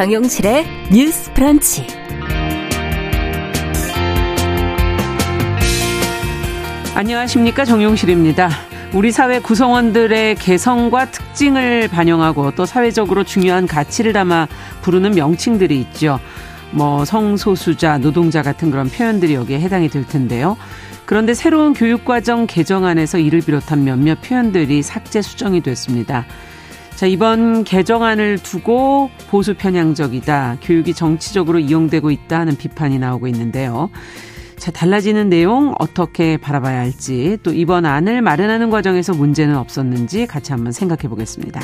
정용실의 뉴스 프런치. 안녕하십니까. 정용실입니다. 우리 사회 구성원들의 개성과 특징을 반영하고 또 사회적으로 중요한 가치를 담아 부르는 명칭들이 있죠. 뭐 성소수자, 노동자 같은 그런 표현들이 여기에 해당이 될 텐데요. 그런데 새로운 교육과정 개정안에서 이를 비롯한 몇몇 표현들이 삭제 수정이 됐습니다. 자, 이번 개정안을 두고 보수 편향적이다. 교육이 정치적으로 이용되고 있다 하는 비판이 나오고 있는데요. 자, 달라지는 내용 어떻게 바라봐야 할지 또 이번 안을 마련하는 과정에서 문제는 없었는지 같이 한번 생각해 보겠습니다.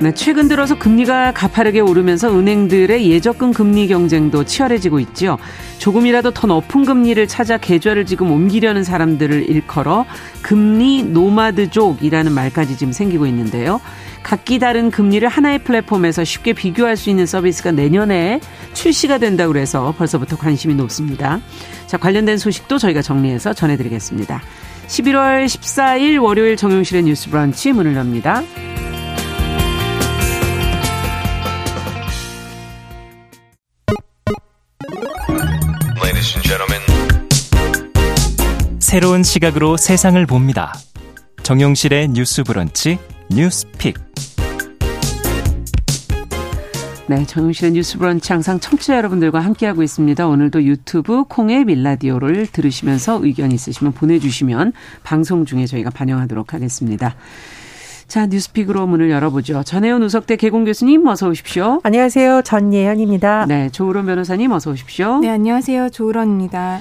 네, 최근 들어서 금리가 가파르게 오르면서 은행들의 예적금 금리 경쟁도 치열해지고 있죠. 조금이라도 더 높은 금리를 찾아 계좌를 지금 옮기려는 사람들을 일컬어 금리 노마드족이라는 말까지 지금 생기고 있는데요. 각기 다른 금리를 하나의 플랫폼에서 쉽게 비교할 수 있는 서비스가 내년에 출시가 된다고 그래서 벌써부터 관심이 높습니다. 자, 관련된 소식도 저희가 정리해서 전해드리겠습니다. 11월 14일 월요일 정용실의 뉴스 브런치 문을 엽니다. 새로운 시각으로 세상을 봅니다. 정용실의 뉴스 브런치 뉴스픽. 네, 정용실의 뉴스 브런치 항상 청취자 여러분들과 함께하고 있습니다. 오늘도 유튜브 콩의 밀라디오를 들으시면서 의견 있으시면 보내주시면 방송 중에 저희가 반영하도록 하겠습니다. 자, 뉴스픽으로 문을 열어보죠. 전혜원 우석대 개공 교수님 어서 오십시오. 안녕하세요. 전예현입니다. 네, 조으론 변호사님 어서 오십시오. 네, 안녕하세요. 조으론입니다.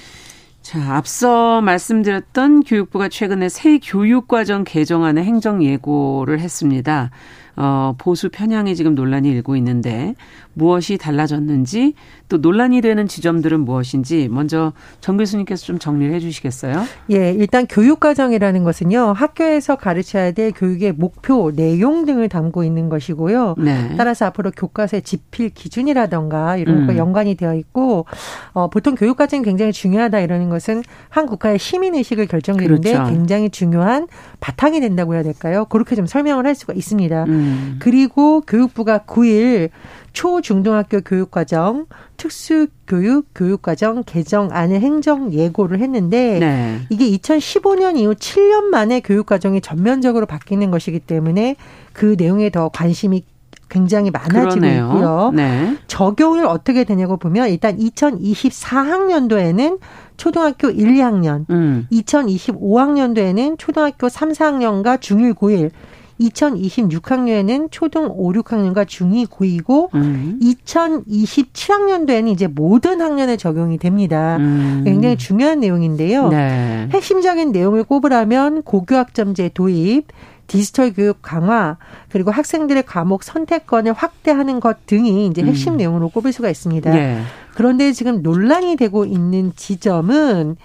자, 앞서 말씀드렸던 교육부가 최근에 새 교육과정 개정안의 행정 예고를 했습니다. 어, 보수 편향이 지금 논란이 일고 있는데 무엇이 달라졌는지 또 논란이 되는 지점들은 무엇인지 먼저 정 교수님께서 좀 정리를 해 주시겠어요? 예, 일단 교육과정이라는 것은요, 학교에서 가르쳐야 될 교육의 목표, 내용 등을 담고 있는 것이고요. 네. 따라서 앞으로 교과서의 집필 기준이라던가 이런 음. 거 연관이 되어 있고, 어, 보통 교육과정이 굉장히 중요하다 이러는 것은 한 국가의 시민의식을 결정짓는데 그렇죠. 굉장히 중요한 바탕이 된다고 해야 될까요? 그렇게 좀 설명을 할 수가 있습니다. 음. 그리고 교육부가 9일 초중등학교 교육과정 특수교육 교육과정 개정안을 행정 예고를 했는데 네. 이게 2015년 이후 7년 만에 교육과정이 전면적으로 바뀌는 것이기 때문에 그 내용에 더 관심이 굉장히 많아지고 그러네요. 있고요. 네. 적용을 어떻게 되냐고 보면 일단 2024학년도에는 초등학교 1, 2학년, 음. 2025학년도에는 초등학교 3, 4학년과 중1, 고1 2026학년에는 초등 5, 6학년과 중2, 고2고 음. 2027학년도에는 이제 모든 학년에 적용이 됩니다. 음. 굉장히 중요한 내용인데요. 네. 핵심적인 내용을 꼽으라면 고교학점제 도입, 디지털 교육 강화, 그리고 학생들의 과목 선택권을 확대하는 것 등이 이제 핵심 음. 내용으로 꼽을 수가 있습니다. 네. 그런데 지금 논란이 되고 있는 지점은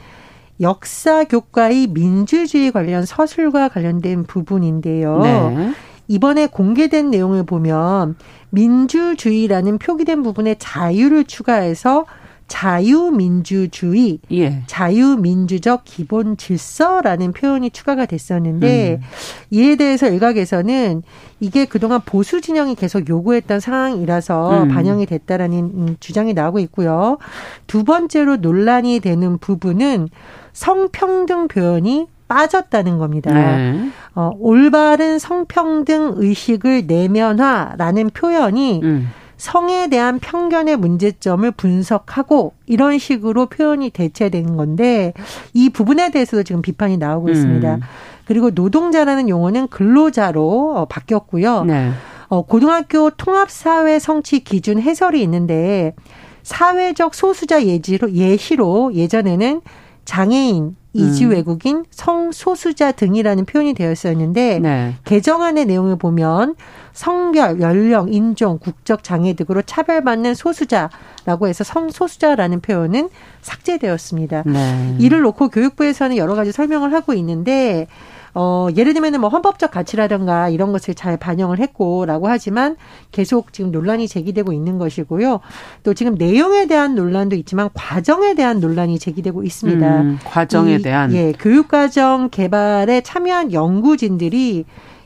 역사 교과의 민주주의 관련 서술과 관련된 부분인데요. 네. 이번에 공개된 내용을 보면 민주주의라는 표기된 부분에 자유를 추가해서 자유민주주의, 예. 자유민주적 기본 질서라는 표현이 추가가 됐었는데 음. 이에 대해서 일각에서는 이게 그동안 보수 진영이 계속 요구했던 상황이라서 음. 반영이 됐다라는 주장이 나오고 있고요. 두 번째로 논란이 되는 부분은 성평등 표현이 빠졌다는 겁니다. 네. 어, 올바른 성평등 의식을 내면화라는 표현이 음. 성에 대한 편견의 문제점을 분석하고 이런 식으로 표현이 대체된 건데 이 부분에 대해서도 지금 비판이 나오고 음. 있습니다. 그리고 노동자라는 용어는 근로자로 어, 바뀌었고요. 네. 어, 고등학교 통합사회 성취 기준 해설이 있는데 사회적 소수자 예지로 예시로 예전에는 장애인, 이주 음. 외국인, 성소수자 등이라는 표현이 되어 있었는데 네. 개정안의 내용을 보면 성별, 연령, 인종, 국적 장애 등으로 차별받는 소수자라고 해서 성소수자라는 표현은 삭제되었습니다. 네. 이를 놓고 교육부에서는 여러 가지 설명을 하고 있는데 어, 예를 들면은 뭐 헌법적 가치라든가 이런 것을 잘 반영을 했고라고 하지만 계속 지금 논란이 제기되고 있는 것이고요. 또 지금 내용에 대한 논란도 있지만 과정에 대한 논란이 제기되고 있습니다. 음, 과정에 이, 대한 예, 교육과정 개발에 참여한 연구진들이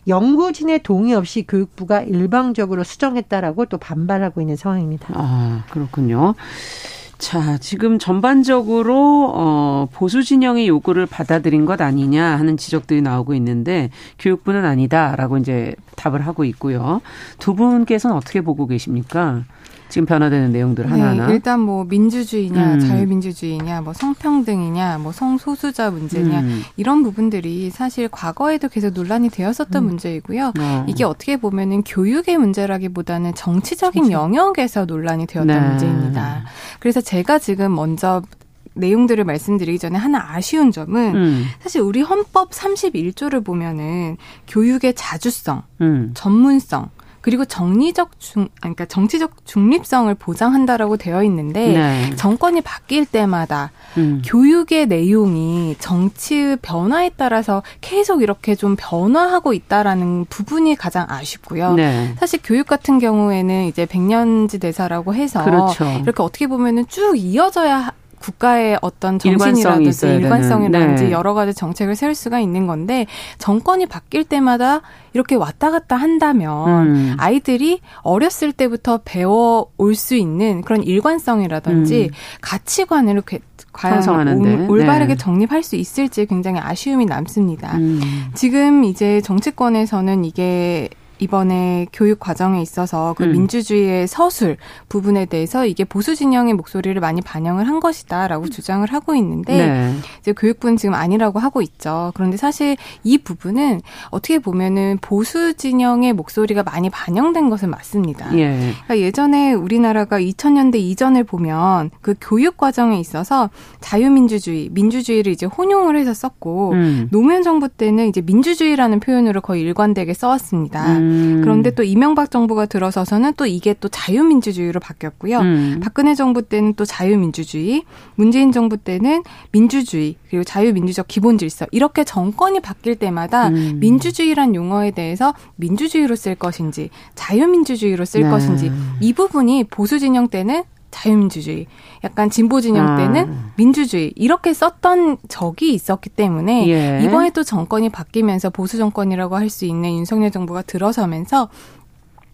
연구진의 동의 없이 교육부가 일방적으로 수정했다라고 또 반발하고 있는 상황입니다. 아, 그렇군요. 자, 지금 전반적으로 어 보수 진영의 요구를 받아들인 것 아니냐 하는 지적들이 나오고 있는데 교육부는 아니다라고 이제 답을 하고 있고요. 두 분께서는 어떻게 보고 계십니까? 지금 변화되는 내용들 네, 하나하나. 네, 일단 뭐 민주주의냐, 음. 자유민주주의냐, 뭐 성평등이냐, 뭐 성소수자 문제냐 음. 이런 부분들이 사실 과거에도 계속 논란이 되었었던 음. 문제이고요. 어. 이게 어떻게 보면은 교육의 문제라기보다는 정치적인 정치. 영역에서 논란이 되었던 네. 문제입니다. 그래서 제가 지금 먼저 내용들을 말씀드리기 전에 하나 아쉬운 점은 음. 사실 우리 헌법 31조를 보면은 교육의 자주성, 음. 전문성, 그리고 정리적 중, 그러니까 정치적 중립성을 보장한다라고 되어 있는데 네. 정권이 바뀔 때마다 음. 교육의 내용이 정치의 변화에 따라서 계속 이렇게 좀 변화하고 있다라는 부분이 가장 아쉽고요. 네. 사실 교육 같은 경우에는 이제 백년지 대사라고 해서 그렇죠. 이렇게 어떻게 보면은 쭉 이어져야 국가의 어떤 정신이라든지 일관성이라든지 네. 여러 가지 정책을 세울 수가 있는 건데 정권이 바뀔 때마다 이렇게 왔다 갔다 한다면 음. 아이들이 어렸을 때부터 배워 올 수 있는 그런 일관성이라든지 음. 가치관을 과연 올바르게 네. 정립할 수 있을지 굉장히 아쉬움이 남습니다. 음. 지금 이제 정치권에서는 이게 이번에 교육 과정에 있어서 그 음. 민주주의의 서술 부분에 대해서 이게 보수 진영의 목소리를 많이 반영을 한 것이다라고 주장을 하고 있는데 네. 이제 교육부는 지금 아니라고 하고 있죠. 그런데 사실 이 부분은 어떻게 보면은 보수 진영의 목소리가 많이 반영된 것은 맞습니다. 예. 그러니까 예전에 우리나라가 2000년대 이전을 보면 그 교육 과정에 있어서 자유민주주의, 민주주의를 이제 혼용을 해서 썼고 음. 노무현 정부 때는 이제 민주주의라는 표현으로 거의 일관되게 써왔습니다. 음. 음. 그런데 또 이명박 정부가 들어서서는 또 이게 또 자유민주주의로 바뀌었고요. 음. 박근혜 정부 때는 또 자유민주주의, 문재인 정부 때는 민주주의, 그리고 자유민주적 기본 질서 이렇게 정권이 바뀔 때마다 음. 민주주의란 용어에 대해서 민주주의로 쓸 것인지 자유민주주의로 쓸 네. 것인지 이 부분이 보수 진영 때는 자유민주주의, 약간 진보 진영 아. 때는 민주주의 이렇게 썼던 적이 있었기 때문에 예. 이번에 또 정권이 바뀌면서 보수 정권이라고 할 수 있는 윤석열 정부가 들어서면서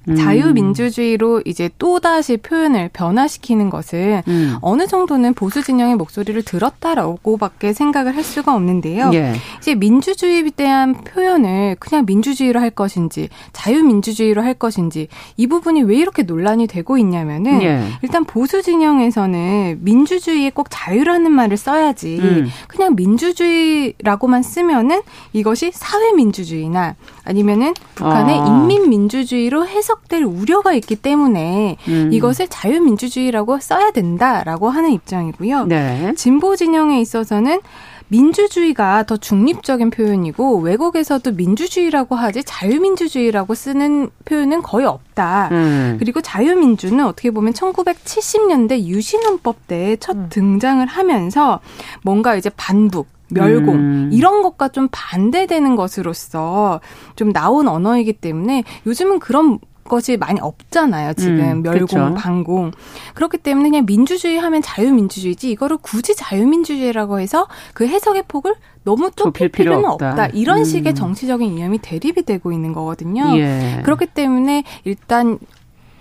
음. 자유민주주의로 이제 또다시 표현을 변화시키는 것은 음. 어느 정도는 보수 진영의 목소리를 들었다라고밖에 생각을 할 수가 없는데요. 예. 이제 민주주의에 대한 표현을 그냥 민주주의로 할 것인지 자유민주주의로 할 것인지 이 부분이 왜 이렇게 논란이 되고 있냐면은 예. 일단 보수 진영에서는 민주주의에 꼭 자유라는 말을 써야지 음. 그냥 민주주의라고만 쓰면은 이것이 사회민주주의나 아니면은 북한의 아. 인민민주주의로 해석될 우려가 있기 때문에 음. 이것을 자유민주주의라고 써야 된다라고 하는 입장이고요. 네. 진보 진영에 있어서는 민주주의가 더 중립적인 표현이고 외국에서도 민주주의라고 하지 자유민주주의라고 쓰는 표현은 거의 없다. 음. 그리고 자유민주는 어떻게 보면 1970년대 유신헌법 때첫 음. 등장을 하면서 뭔가 이제 반북 멸공 음. 이런 것과 좀 반대되는 것으로서 좀 나온 언어이기 때문에 요즘은 그런 것이 많이 없잖아요. 지금 음, 멸공, 그렇죠. 반공. 그렇기 때문에 그냥 민주주의 하면 자유민주주의지 이거를 굳이 자유민주주의라고 해서 그 해석의 폭을 너무 좁힐 필요는 없다. 없다. 이런 음. 식의 정치적인 이념이 대립이 되고 있는 거거든요. 예. 그렇기 때문에 일단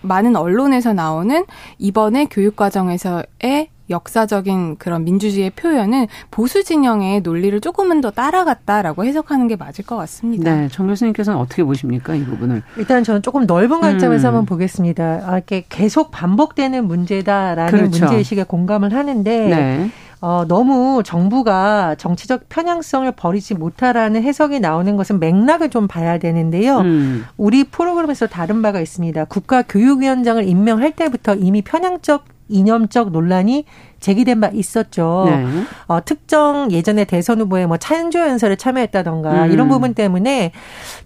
많은 언론에서 나오는 이번에 교육과정에서의 역사적인 그런 민주주의의 표현은 보수 진영의 논리를 조금은 더 따라갔다라고 해석하는 게 맞을 것 같습니다. 네, 정 교수님께서는 어떻게 보십니까 이 부분을? 일단 저는 조금 넓은 관점에서 음. 한번 보겠습니다. 아, 이렇게 계속 반복되는 문제다라는 그렇죠. 문제의식에 공감을 하는데. 네. 어, 너무 정부가 정치적 편향성을 버리지 못하라는 해석이 나오는 것은 맥락을 좀 봐야 되는데요. 음. 우리 프로그램에서 다른 바가 있습니다. 국가교육위원장을 임명할 때부터 이미 편향적 이념적 논란이 제기된 바 있었죠. 네. 어, 특정 예전에 대선 후보에 뭐 찬조 연설에 참여했다던가 음. 이런 부분 때문에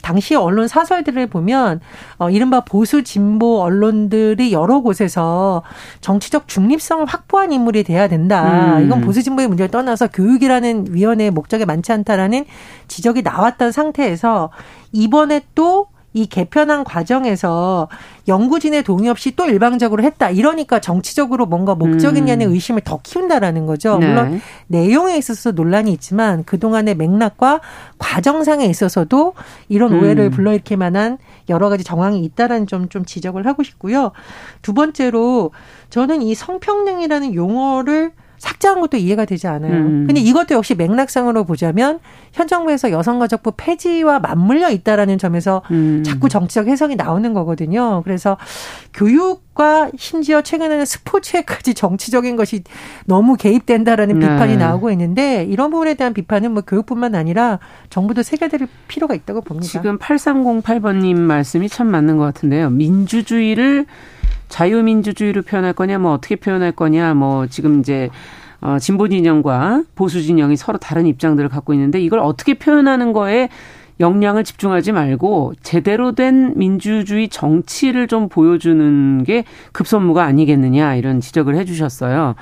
당시 언론 사설들을 보면 어, 이른바 보수 진보 언론들이 여러 곳에서 정치적 중립성을 확보한 인물이 돼야 된다. 음. 이건 보수 진보의 문제를 떠나서 교육이라는 위원회의 목적에 많지 않다라는 지적이 나왔던 상태에서 이번에 또 이 개편한 과정에서 연구진의 동의 없이 또 일방적으로 했다. 이러니까 정치적으로 뭔가 목적 있냐는 음. 의심을 더 키운다라는 거죠. 네. 물론 내용에 있어서 논란이 있지만 그동안의 맥락과 과정상에 있어서도 이런 오해를 음. 불러일으킬 만한 여러 가지 정황이 있다라는 점 좀 지적을 하고 싶고요. 두 번째로 저는 이 성평등이라는 용어를 삭제한 것도 이해가 되지 않아요. 음. 근데 이것도 역시 맥락상으로 보자면 현 정부에서 여성가족부 폐지와 맞물려 있다라는 점에서 음. 자꾸 정치적 해석이 나오는 거거든요. 그래서 교육과 심지어 최근에는 스포츠에까지 정치적인 것이 너무 개입된다라는 네. 비판이 나오고 있는데 이런 부분에 대한 비판은 뭐 교육뿐만 아니라 정부도 새겨드릴 필요가 있다고 봅니다. 지금 8308번님 말씀이 참 맞는 것 같은데요. 민주주의를 자유민주주의로 표현할 거냐, 뭐 어떻게 표현할 거냐, 뭐 지금 이제 어, 진보 진영과 보수 진영이 서로 다른 입장들을 갖고 있는데 이걸 어떻게 표현하는 거에 역량을 집중하지 말고 제대로 된 민주주의 정치를 좀 보여주는 게 급선무가 아니겠느냐 이런 지적을 해주셨어요.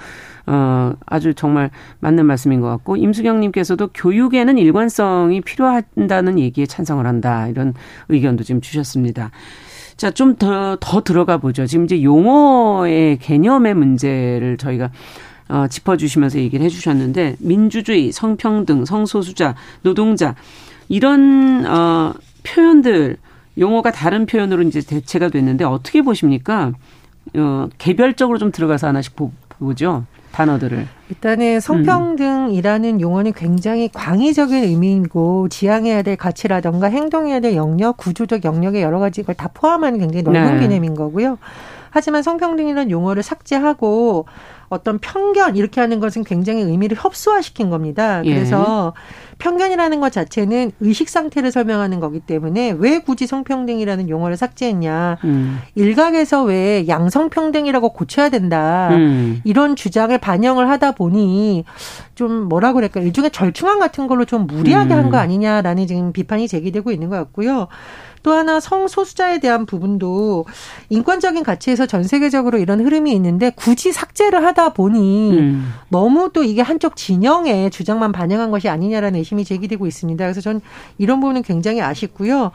어, 아주 정말 맞는 말씀인 것 같고 임수경님께서도 교육에는 일관성이 필요한다는 얘기에 찬성을 한다 이런 의견도 지금 주셨습니다. 자, 좀 더, 더 들어가 보죠. 지금 이제 용어의 개념의 문제를 저희가 어, 짚어주시면서 얘기를 해주셨는데 민주주의, 성평등, 성소수자, 노동자 이런 어, 표현들 용어가 다른 표현으로 이제 대체가 됐는데 어떻게 보십니까? 어, 개별적으로 좀 들어가서 하나씩 보, 보죠. 단어들을. 일단은 성평등이라는 음. 용어는 굉장히 광의적인 의미이고 지향해야 될 가치라던가 행동해야 될 영역, 구조적 영역의 여러 가지 걸 다 포함하는 굉장히 넓은 네. 개념인 거고요. 하지만 성평등이라는 용어를 삭제하고 어떤 편견 이렇게 하는 것은 굉장히 의미를 협소화시킨 겁니다. 예. 그래서 예. 편견이라는 것 자체는 의식 상태를 설명하는 거기 때문에 왜 굳이 성평등이라는 용어를 삭제했냐. 음. 일각에서 왜 양성평등이라고 고쳐야 된다. 음. 이런 주장을 반영을 하다 보니 좀 뭐라 그럴까 일종의 절충안 같은 걸로 좀 무리하게 음. 한거 아니냐라는 지금 비판이 제기되고 있는 것 같고요. 또 하나 성소수자에 대한 부분도 인권적인 가치에서 전 세계적으로 이런 흐름이 있는데 굳이 삭제를 하다 보니 음. 너무 또 이게 한쪽 진영의 주장만 반영한 것이 아니냐라는 의심이 제기되고 있습니다. 그래서 전 이런 부분은 굉장히 아쉽고요.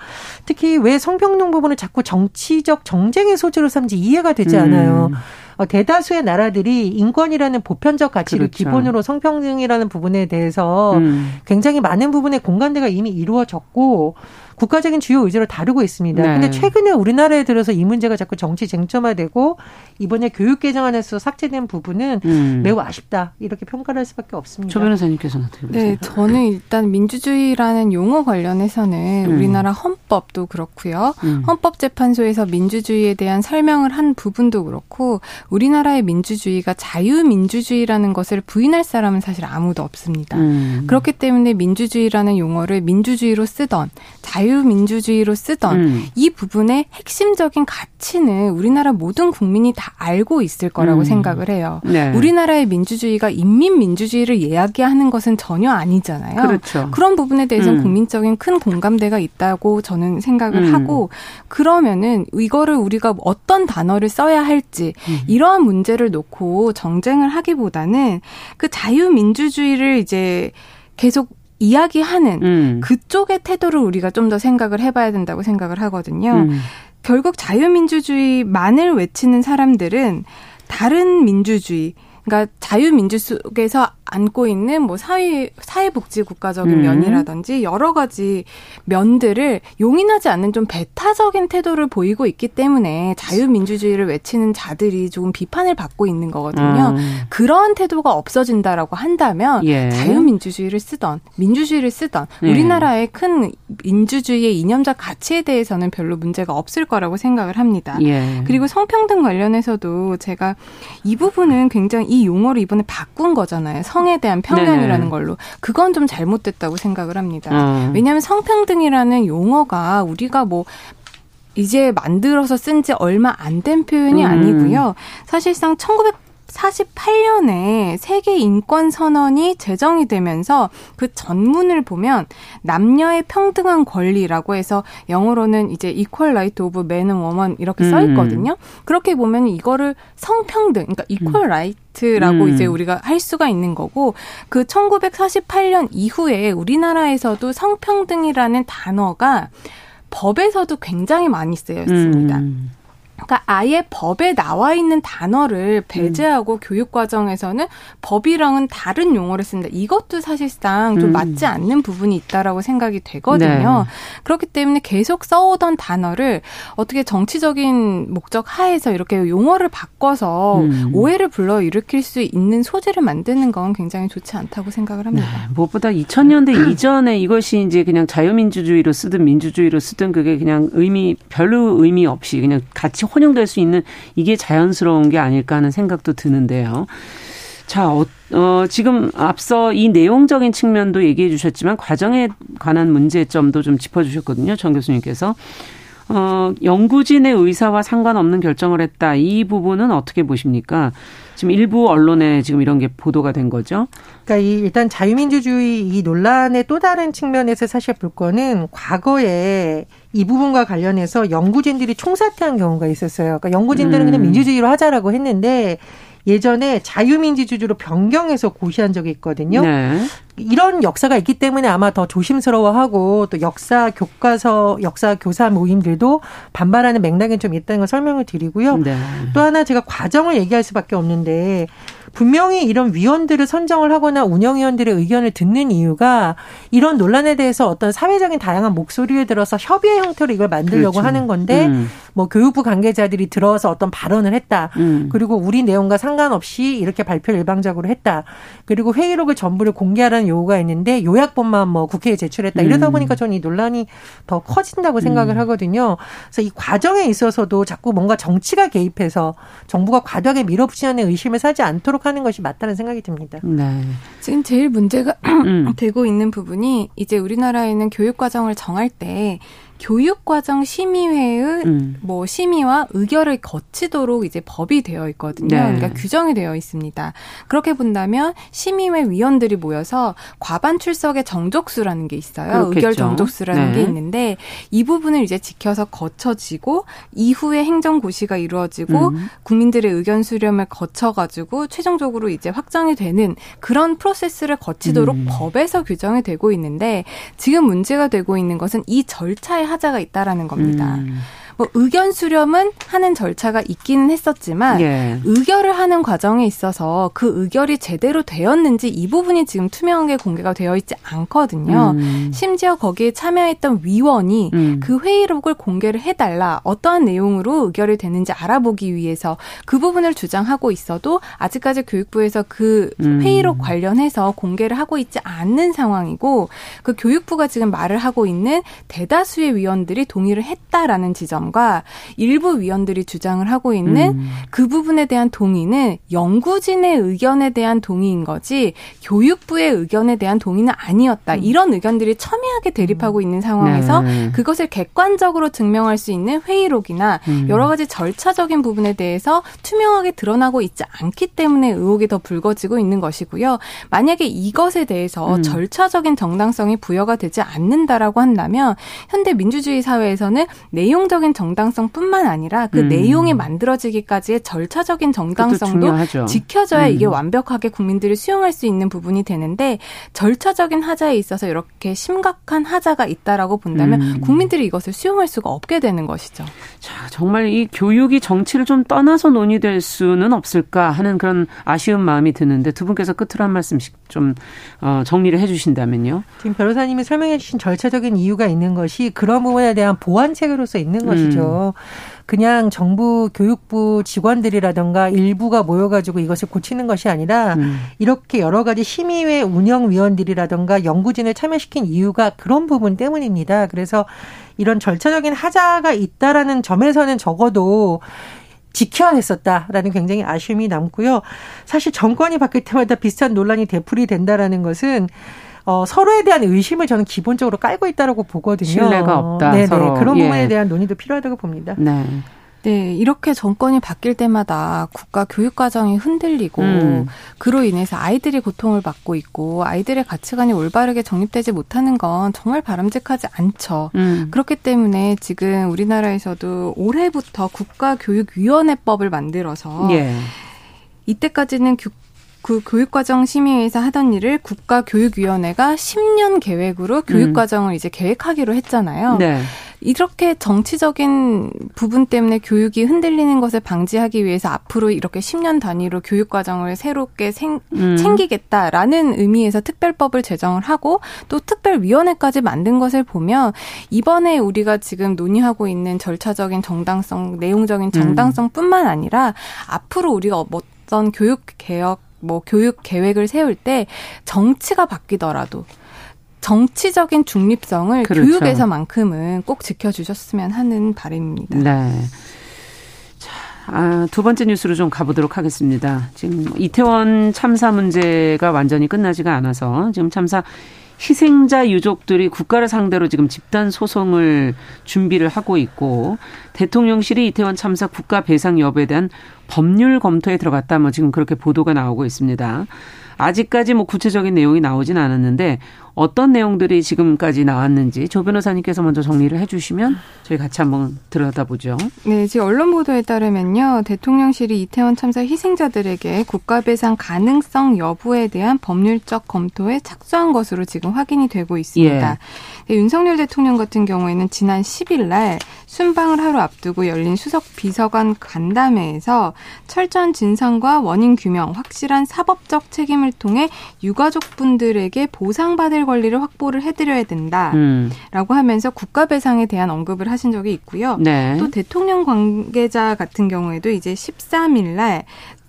특히 왜 성평등 부분을 자꾸 정치적 정쟁의 소재로 삼지 이해가 되지 않아요. 음. 어, 대다수의 나라들이 인권이라는 보편적 가치를 그렇죠. 기본으로 성평등이라는 부분에 대해서 음. 굉장히 많은 부분의 공감대가 이미 이루어졌고 국가적인 주요 의제를 다루고 있습니다. 네. 근데 최근에 우리나라에 들어서 이 문제가 자꾸 정치 쟁점화되고 이번에 교육 개정안에서 삭제된 부분은 음. 매우 아쉽다 이렇게 평가를 할 수밖에 없습니다. 조 변호사님께서는 어떻게 보세요? 네, 저는 일단 민주주의라는 용어 관련해서는 음. 우리나라 헌법도 그렇고요. 음. 헌법재판소에서 민주주의에 대한 설명을 한 부분도 그렇고 우리나라의 민주주의가 자유민주주의라는 것을 부인할 사람은 사실 아무도 없습니다. 음. 그렇기 때문에 민주주의라는 용어를 민주주의로 쓰던 자유 자유민주주의로 쓰던 음. 이 부분의 핵심적인 가치는 우리나라 모든 국민이 다 알고 있을 거라고 음. 생각을 해요. 네. 우리나라의 민주주의가 인민 민주주의를 이야기하는 것은 전혀 아니잖아요. 그렇죠. 그런 부분에 대해서는 음. 국민적인 큰 공감대가 있다고 저는 생각을 음. 하고 그러면은 이거를 우리가 어떤 단어를 써야 할지 음. 이러한 문제를 놓고 정쟁을 하기보다는 그 자유민주주의를 이제 계속 이야기하는 음. 그쪽의 태도를 우리가 좀 더 생각을 해봐야 된다고 생각을 하거든요. 음. 결국 자유민주주의만을 외치는 사람들은 다른 민주주의, 그러니까 자유민주 속에서 안고 있는 뭐 사회 사회복지 국가적인 음. 면이라든지 여러 가지 면들을 용인하지 않는 좀 배타적인 태도를 보이고 있기 때문에 자유민주주의를 외치는 자들이 조금 비판을 받고 있는 거거든요. 음. 그러한 태도가 없어진다라고 한다면 예. 자유민주주의를 쓰던 민주주의를 쓰던 예. 우리나라의 큰 민주주의의 이념적 가치에 대해서는 별로 문제가 없을 거라고 생각을 합니다. 예. 그리고 성평등 관련해서도 제가 이 부분은 굉장히 이 용어를 이번에 바꾼 거잖아요. 성에 대한 편견이라는 네 걸로 그건 좀 잘못됐다고 생각을 합니다. 음. 왜냐하면 성평등이라는 용어가 우리가 뭐 이제 만들어서 쓴 지 얼마 안 된 표현이 음. 아니고요. 사실상 1900 48년에 세계 인권 선언이 제정이 되면서 그 전문을 보면 남녀의 평등한 권리라고 해서 영어로는 이제 equal right of man and woman 이렇게 써 음. 있거든요. 음. 그렇게 보면 이거를 성평등, 그러니까 equal right라고 음. 이제 우리가 할 수가 있는 거고 그 1948년 이후에 우리나라에서도 성평등이라는 단어가 법에서도 굉장히 많이 쓰여있습니다. 음. 그러니까 아예 법에 나와 있는 단어를 배제하고 음. 교육 과정에서는 법이랑은 다른 용어를 쓴다. 이것도 사실상 좀 음. 맞지 않는 부분이 있다라고 생각이 되거든요. 네. 그렇기 때문에 계속 써오던 단어를 어떻게 정치적인 목적 하에서 이렇게 용어를 바꿔서 음. 오해를 불러 일으킬 수 있는 소재를 만드는 건 굉장히 좋지 않다고 생각을 합니다. 네. 무엇보다 2000년대 이전에 이것이 이제 그냥 자유민주주의로 쓰든 민주주의로 쓰든 그게 그냥 의미 별로 의미 없이 그냥 같이 혼용될 수 있는 이게 자연스러운 게 아닐까 하는 생각도 드는데요. 자, 어, 어, 지금 앞서 이 내용적인 측면도 얘기해 주셨지만 과정에 관한 문제점도 좀 짚어 주셨거든요. 정 교수님께서. 어, 연구진의 의사와 상관없는 결정을 했다. 이 부분은 어떻게 보십니까? 지금 일부 언론에 지금 이런 게 보도가 된 거죠. 그러니까 이 일단 자유민주주의 이 논란의 또 다른 측면에서 사실 볼 거는 과거에 이 부분과 관련해서 연구진들이 총사퇴한 경우가 있었어요. 그러니까 연구진들은 음. 그냥 민주주의로 하자라고 했는데 예전에 자유민주주의로 변경해서 고시한 적이 있거든요. 네. 이런 역사가 있기 때문에 아마 더 조심스러워하고 또 역사 교과서, 역사 교사 모임들도 반발하는 맥락이 좀 있다는 걸 설명을 드리고요. 네. 또 하나 제가 과정을 얘기할 수밖에 없는데 분명히 이런 위원들을 선정을 하거나 운영위원들의 의견을 듣는 이유가 이런 논란에 대해서 어떤 사회적인 다양한 목소리를 들어서 협의의 형태로 이걸 만들려고 그렇죠. 하는 건데 음. 뭐 교육부 관계자들이 들어서 어떤 발언을 했다. 음. 그리고 우리 내용과 상관없이 이렇게 발표를 일방적으로 했다. 그리고 회의록을 전부를 공개하라는 요구가 있는데 요약본만 뭐 국회에 제출했다. 이러다 음. 보니까 저는 이 논란이 더 커진다고 생각을 음. 하거든요. 그래서 이 과정에 있어서도 자꾸 뭔가 정치가 개입해서 정부가 과도하게 밀어붙이는 의심을 사지 않도록 하는 것이 맞다는 생각이 듭니다. 네. 지금 제일 문제가 음. 되고 있는 부분이 이제 우리나라에는 교육 과정을 정할 때 교육과정 심의회의 음. 뭐 심의와 의결을 거치도록 이제 법이 되어 있거든요. 네. 그러니까 규정이 되어 있습니다. 그렇게 본다면 심의회 위원들이 모여서 과반 출석의 정족수라는 게 있어요. 그렇겠죠. 의결 정족수라는 네. 게 있는데 이 부분을 이제 지켜서 거쳐지고 이후에 행정 고시가 이루어지고 음. 국민들의 의견 수렴을 거쳐 가지고 최종적으로 이제 확정이 되는 그런 프로세스를 거치도록 음. 법에서 규정이 되고 있는데 지금 문제가 되고 있는 것은 이 절차의 하자가 있다라는 겁니다. 음. 뭐 의견 수렴은 하는 절차가 있기는 했었지만 예. 의결을 하는 과정에 있어서 그 의결이 제대로 되었는지 이 부분이 지금 투명하게 공개가 되어 있지 않거든요. 음. 심지어 거기에 참여했던 위원이 음. 그 회의록을 공개를 해달라 어떠한 내용으로 의결이 되는지 알아보기 위해서 그 부분을 주장하고 있어도 아직까지 교육부에서 그 음. 회의록 관련해서 공개를 하고 있지 않는 상황이고 그 교육부가 지금 말을 하고 있는 대다수의 위원들이 동의를 했다라는 지점 점과 일부 위원들이 주장을 하고 있는 음. 그 부분에 대한 동의는 연구진의 의견에 대한 동의인 거지 교육부의 의견에 대한 동의는 아니었다. 음. 이런 의견들이 첨예하게 대립하고 있는 상황에서 네. 그것을 객관적으로 증명할 수 있는 회의록이나 음. 여러 가지 절차적인 부분에 대해서 투명하게 드러나고 있지 않기 때문에 의혹이 더 불거지고 있는 것이고요. 만약에 이것에 대해서 음. 절차적인 정당성이 부여가 되지 않는다라고 한다면 현대 민주주의 사회에서는 내용적인 정당성뿐만 아니라 그 음. 내용이 만들어지기까지의 절차적인 정당성도 지켜져야 음. 이게 완벽하게 국민들이 수용할 수 있는 부분이 되는데 절차적인 하자에 있어서 이렇게 심각한 하자가 있다라고 본다면 음. 국민들이 이것을 수용할 수가 없게 되는 것이죠. 자, 정말 이 교육이 정치를 좀 떠나서 논의될 수는 없을까 하는 그런 아쉬운 마음이 드는데 두 분께서 끝으로 한 말씀씩 좀 어, 정리를 해주신다면요. 지금 변호사님이 설명해 주신 절차적인 이유가 있는 것이 그런 부분에 대한 보완 체계로서 있는 것이. 것이죠. 음. 그냥 정부 교육부 직원들이라던가 일부가 모여가지고 이것을 고치는 것이 아니라 음. 이렇게 여러 가지 심의회 운영위원들이라던가 연구진을 참여시킨 이유가 그런 부분 때문입니다. 그래서 이런 절차적인 하자가 있다라는 점에서는 적어도 지켜야 했었다라는 굉장히 아쉬움이 남고요. 사실 정권이 바뀔 때마다 비슷한 논란이 되풀이 된다라는 것은 어, 서로에 대한 의심을 저는 기본적으로 깔고 있다라고 보거든요. 신뢰가 없다. 네네. 서로. 그런 부분에 예. 대한 논의도 필요하다고 봅니다. 네. 네, 이렇게 정권이 바뀔 때마다 국가 교육 과정이 흔들리고 음. 그로 인해서 아이들이 고통을 받고 있고 아이들의 가치관이 올바르게 정립되지 못하는 건 정말 바람직하지 않죠. 음. 그렇기 때문에 지금 우리나라에서도 올해부터 국가교육위원회법을 만들어서 예. 이때까지는 그 교육과정 심의회에서 하던 일을 국가교육위원회가 10년 계획으로 교육과정을 음. 이제 계획하기로 했잖아요. 네. 이렇게 정치적인 부분 때문에 교육이 흔들리는 것을 방지하기 위해서 앞으로 이렇게 10년 단위로 교육 과정을 새롭게 생, 음. 챙기겠다라는 의미에서 특별법을 제정을 하고 또 특별위원회까지 만든 것을 보면 이번에 우리가 지금 논의하고 있는 절차적인 정당성, 내용적인 정당성뿐만 아니라 앞으로 우리가 어떤 교육 개혁 뭐 교육 계획을 세울 때 정치가 바뀌더라도 정치적인 중립성을 그렇죠. 교육에서만큼은 꼭 지켜주셨으면 하는 바람입니다. 네. 자, 아, 두 번째 뉴스로 좀 가보도록 하겠습니다. 지금 이태원 참사 문제가 완전히 끝나지가 않아서 지금 참사 희생자 유족들이 국가를 상대로 지금 집단 소송을 준비를 하고 있고 대통령실이 이태원 참사 국가 배상 여부에 대한 법률 검토에 들어갔다 뭐 지금 그렇게 보도가 나오고 있습니다. 아직까지 뭐 구체적인 내용이 나오진 않았는데 어떤 내용들이 지금까지 나왔는지 조 변호사님께서 먼저 정리를 해주시면 저희 같이 한번 들여다보죠. 네, 지금 언론 보도에 따르면요, 대통령실이 이태원 참사 희생자들에게 국가배상 가능성 여부에 대한 법률적 검토에 착수한 것으로 지금 확인이 되고 있습니다. 예. 네, 윤석열 대통령 같은 경우에는 지난 10일 날 순방을 하루 앞두고 열린 수석 비서관 간담회에서 철저한 진상과 원인 규명, 확실한 사법적 책임을 통해 유가족분들에게 보상받을 권리를 확보를 해드려야 된다라고 음. 하면서 국가 배상에 대한 언급을 하신 적이 있고요. 네. 또 대통령 관계자 같은 경우에도 이제 13일 날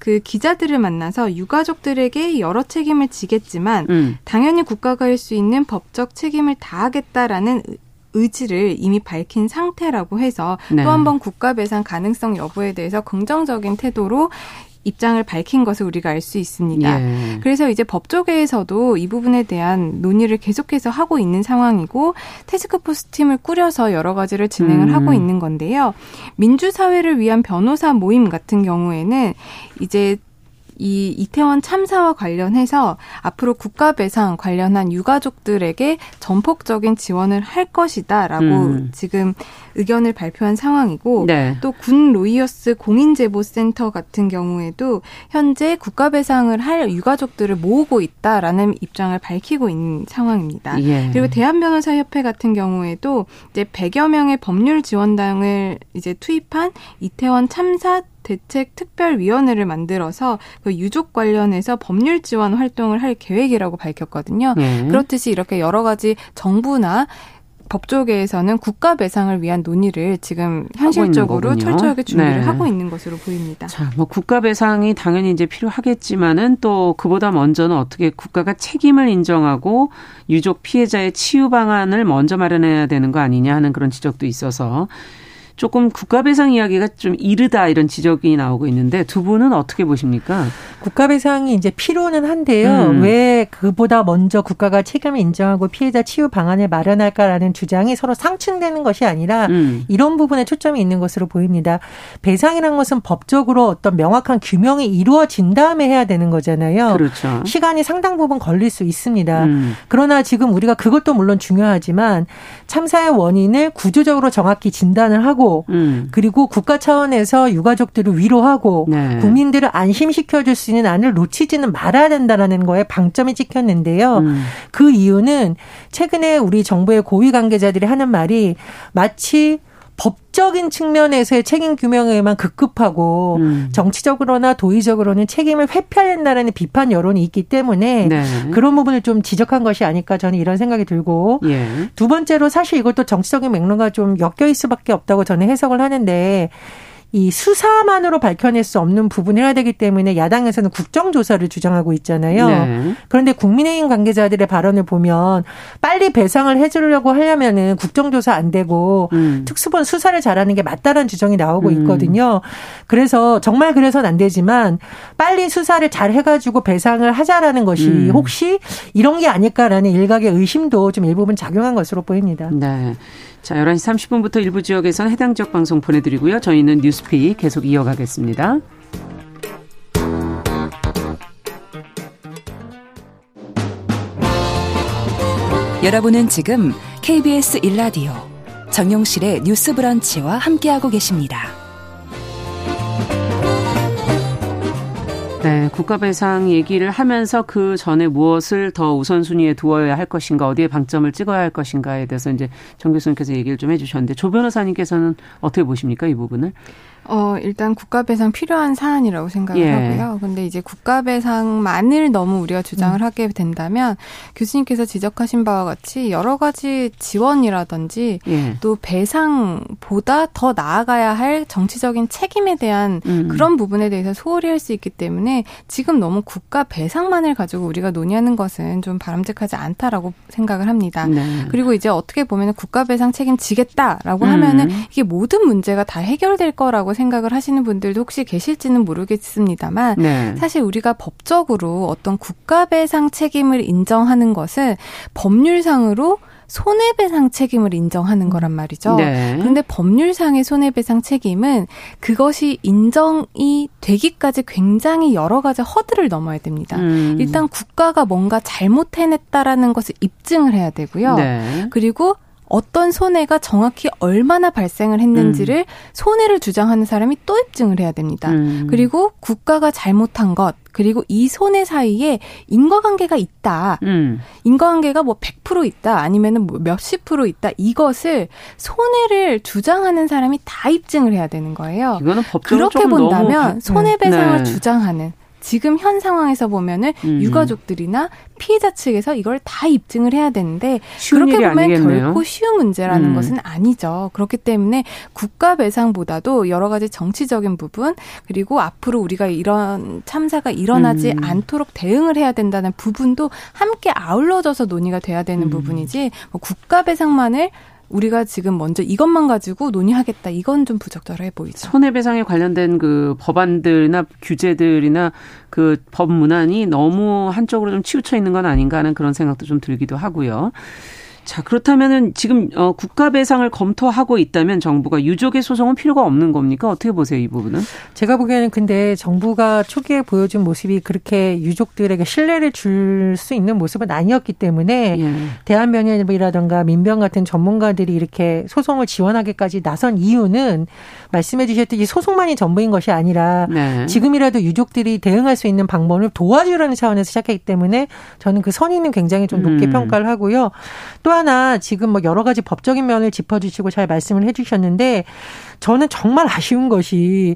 그 기자들을 만나서 유가족들에게 여러 책임을 지겠지만 음. 당연히 국가가 할 수 있는 법적 책임을 다하겠다라는 의지를 이미 밝힌 상태라고 해서 네. 또한 번 국가 배상 가능성 여부에 대해서 긍정적인 태도로 입장을 밝힌 것을 우리가 알 수 있습니다. 예. 그래서 이제 법조계에서도 이 부분에 대한 논의를 계속해서 하고 있는 상황이고 테스크포스 팀을 꾸려서 여러 가지를 진행을 음. 하고 있는 건데요. 민주사회를 위한 변호사 모임 같은 경우에는 이제 이 이태원 참사와 관련해서 앞으로 국가 배상 관련한 유가족들에게 전폭적인 지원을 할 것이다라고 음. 지금 의견을 발표한 상황이고 네. 또군 로이어스 공인제보센터 같은 경우에도 현재 국가 배상을 할 유가족들을 모으고 있다라는 입장을 밝히고 있는 상황입니다. 예. 그리고 대한변호사협회 같은 경우에도 이제 100여 명의 법률 지원당을 이제 투입한 이태원 참사 대책 특별위원회를 만들어서 그 유족 관련해서 법률 지원 활동을 할 계획이라고 밝혔거든요. 네. 그렇듯이 이렇게 여러 가지 정부나 법조계에서는 국가 배상을 위한 논의를 지금 현실적으로 철저하게 준비를 네. 하고 있는 것으로 보입니다. 자, 뭐 국가 배상이 당연히 이제 필요하겠지만은 또 그보다 먼저는 어떻게 국가가 책임을 인정하고 유족 피해자의 치유 방안을 먼저 마련해야 되는 거 아니냐 하는 그런 지적도 있어서 조금 국가배상 이야기가 좀 이르다 이런 지적이 나오고 있는데 두 분은 어떻게 보십니까? 국가배상이 이제 필요는 한데요. 음. 왜 그보다 먼저 국가가 책임을 인정하고 피해자 치유 방안을 마련할까라는 주장이 서로 상충되는 것이 아니라 음. 이런 부분에 초점이 있는 것으로 보입니다. 배상이라는 것은 법적으로 어떤 명확한 규명이 이루어진 다음에 해야 되는 거잖아요. 그렇죠. 시간이 상당 부분 걸릴 수 있습니다. 음. 그러나 지금 우리가 그것도 물론 중요하지만 참사의 원인을 구조적으로 정확히 진단을 하고 하고 음. 그리고 국가 차원에서 유가족들을 위로하고 네. 국민들을 안심시켜 줄 수 있는 안을 놓치지는 말아야 된다라는 거에 방점이 찍혔는데요. 음. 그 이유는 최근에 우리 정부의 고위 관계자들이 하는 말이 마치 법적인 측면에서의 책임 규명에만 급급하고 음. 정치적으로나 도의적으로는 책임을 된다는 비판 여론이 있기 때문에 네. 그런 부분을 좀 지적한 것이 아닐까 저는 이런 생각이 들고 예. 두 번째로 사실 이것도 정치적인 맥락과 좀 엮여 있을 수밖에 없다고 저는 해석을 하는데 이 수사만으로 밝혀낼 수 없는 부분을 해야 되기 때문에 야당에서는 국정조사를 주장하고 있잖아요. 네. 그런데 국민의힘 관계자들의 발언을 보면 빨리 배상을 해주려고 하려면은 국정조사 안 되고 음. 특수본 수사를 잘하는 게 맞다라는 주장이 나오고 음. 있거든요. 음. 그래서 정말 그래서는 안 되지만 빨리 수사를 잘 해가지고 배상을 하자라는 것이 음. 혹시 이런 게 아닐까라는 일각의 의심도 좀 일부분 작용한 것으로 보입니다. 네. 자, 11시 30분부터 일부 지역에서는 해당 지역 방송 보내드리고요. 저희는 뉴스피 계속 이어가겠습니다. 여러분은 지금 KBS 1라디오 정용실의 뉴스 브런치와 함께하고 계십니다. 네, 국가 배상 얘기를 하면서 그 전에 무엇을 더 우선순위에 두어야 할 것인가, 어디에 방점을 찍어야 할 것인가에 대해서 이제 정 교수님께서 얘기를 좀 해주셨는데 조 변호사님께서는 어떻게 보십니까 이 부분을? 어, 일단 국가배상 필요한 사안이라고 생각을 예. 하고요. 근데 이제 국가배상만을 너무 우리가 주장을 음. 하게 된다면 교수님께서 지적하신 바와 같이 여러 가지 지원이라든지 예. 또 배상보다 더 나아가야 할 정치적인 책임에 대한 음. 그런 부분에 대해서 소홀히 할 수 있기 때문에 지금 너무 국가 배상만을 가지고 우리가 논의하는 것은 좀 바람직하지 않다라고 생각을 합니다. 네. 그리고 이제 어떻게 보면 국가 배상 책임 지겠다라고 음. 하면은 이게 모든 문제가 다 해결될 거라고 생각을 하시는 분들도 혹시 계실지는 모르겠습니다만 네. 사실 우리가 법적으로 어떤 국가배상 책임을 인정하는 것은 법률상으로 손해배상 책임을 인정하는 거란 말이죠. 네. 그런데 법률상의 손해배상 책임은 그것이 인정이 되기까지 굉장히 여러 가지 허들을 넘어야 됩니다. 음. 일단 국가가 뭔가 잘못해냈다라는 것을 입증을 해야 되고요. 네. 그리고 어떤 손해가 정확히 얼마나 발생을 했는지를 음. 손해를 주장하는 사람이 또 입증을 해야 됩니다. 음. 그리고 국가가 잘못한 것, 그리고 이 손해 사이에 인과관계가 있다. 음. 인과관계가 뭐 100% 있다. 아니면은 뭐 몇십 프로 있다. 이것을 손해를 주장하는 사람이 다 입증을 해야 되는 거예요. 이거는 법적으로 그렇게 본다면 손해배상을 네. 주장하는 지금 현 상황에서 보면은 음. 유가족들이나 피해자 측에서 이걸 다 입증을 해야 되는데 그렇게 보면 아니겠네요. 결코 쉬운 문제라는 음. 것은 아니죠. 그렇기 때문에 국가 배상보다도 여러 가지 정치적인 부분 그리고 앞으로 우리가 이런 참사가 일어나지 음. 않도록 대응을 해야 된다는 부분도 함께 아울러져서 논의가 돼야 되는 음. 부분이지 뭐 국가 배상만을 우리가 지금 먼저 이것만 가지고 논의하겠다. 이건 좀 부적절해 보이죠. 손해배상에 관련된 그 법안들이나 규제들이나 그 법 문안이 너무 한쪽으로 좀 치우쳐 있는 건 아닌가 하는 그런 생각도 좀 들기도 하고요. 자, 그렇다면은 지금 어 국가 배상을 검토하고 있다면 정부가 유족의 소송은 필요가 없는 겁니까? 어떻게 보세요, 이 부분은? 제가 보기에는 근데 정부가 초기에 보여준 모습이 그렇게 유족들에게 신뢰를 줄 수 있는 모습은 아니었기 때문에 예. 대한면협이라든가 민병 같은 전문가들이 이렇게 소송을 지원하기까지 나선 이유는 말씀해 주셨듯이 소송만이 전부인 것이 아니라 네. 지금이라도 유족들이 대응할 수 있는 방법을 도와주려는 차원에서 시작했기 때문에 저는 그 선의는 굉장히 좀 높게 음. 평가를 하고요. 또 하나 지금 뭐 여러 가지 법적인 면을 짚어주시고 잘 말씀을 해주셨는데 저는 정말 아쉬운 것이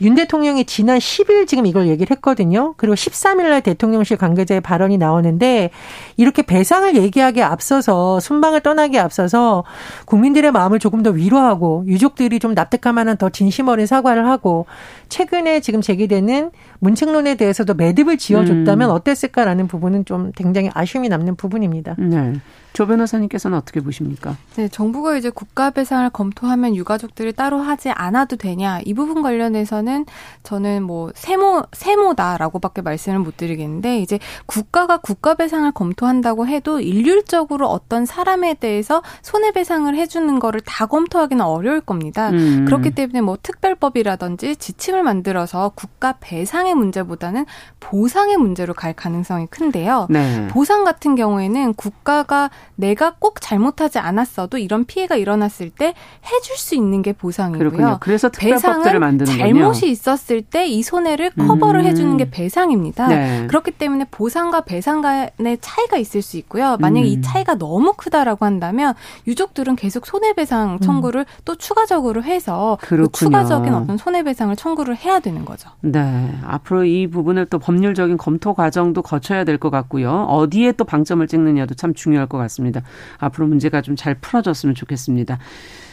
윤 대통령이 지난 10일 지금 이걸 얘기를 했거든요. 그리고 13일 날 대통령실 관계자의 발언이 나오는데 이렇게 배상을 얘기하기에 앞서서 순방을 떠나기에 앞서서 국민들의 마음을 조금 더 위로하고 유족들이 좀 납득할 만한 더 진심 어린 사과를 하고 최근에 지금 제기되는 문책론에 대해서도 매듭을 지어줬다면 음. 어땠을까라는 부분은 좀 굉장히 아쉬움이 남는 부분입니다. 네. 조 변호사님께서는 어떻게 보십니까? 네, 정부가 이제 국가 배상을 검토하면 유가족들이 따로 하지 않아도 되냐 이 부분 관련해서는 저는 뭐 세모 세모다라고밖에 말씀을 못 드리겠는데 이제 국가가 국가 배상을 검토한다고 해도 일률적으로 어떤 사람에 대해서 손해 배상을 해주는 거를 다 검토하기는 어려울 겁니다. 음. 그렇기 때문에 뭐 특별법이라든지 지침을 만들어서 국가 배상의 문제보다는 보상의 문제로 갈 가능성이 큰데요. 네. 보상 같은 경우에는 국가가 내가 꼭 잘못하지 않았어도 이런 피해가 일어났을 때 해줄 수 있는 게 보상이고요. 그렇군요. 그래서 배상을 만드는 잘못이 있었을 때 이 손해를 커버를 음. 해주는 게 배상입니다. 네. 그렇기 때문에 보상과 배상 간의 차이가 있을 수 있고요. 만약에 음. 이 차이가 너무 크다라고 한다면 유족들은 계속 손해배상 청구를 음. 또 추가적으로 해서 그 추가적인 어떤 손해배상을 청구를 해야 되는 거죠. 네, 앞으로 이 부분을 또 법률적인 검토 과정도 거쳐야 될 것 같고요. 어디에 또 방점을 찍느냐도 참 중요할 것 같습니다. 같습니다. 앞으로 문제가 좀 잘 풀어졌으면 좋겠습니다.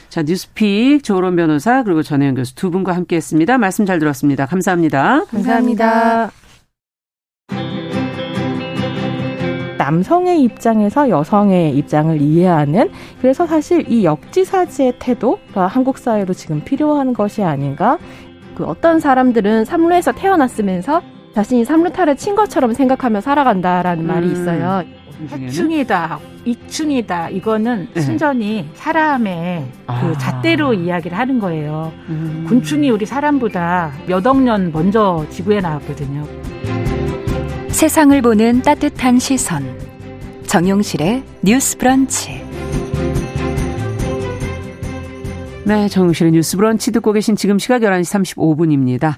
자, 뉴스픽 조론 변호사 그리고 전혜연 교수 두 분과 함께 했습니다. 말씀 잘 들었습니다. 감사합니다. 감사합니다. 남성의 입장에서 여성의 입장을 이해하는 그래서 사실 이 역지사지의 태도가 한국 사회로 지금 필요한 것이 아닌가. 그 어떤 사람들은 삼루에서 태어났으면서 자신이 삼루타를 친 것처럼 생각하며 살아간다라는 음. 말이 있어요. 해충이다, 이충이다. 이거는 네. 순전히 사람의 그 아. 잣대로 이야기를 하는 거예요. 음. 곤충이 우리 사람보다 몇 억 년 먼저 지구에 나왔거든요. 세상을 보는 따뜻한 시선. 정용실의 뉴스 브런치. 네, 정용실의 뉴스 브런치 듣고 계신 지금 시각 11시 35분입니다.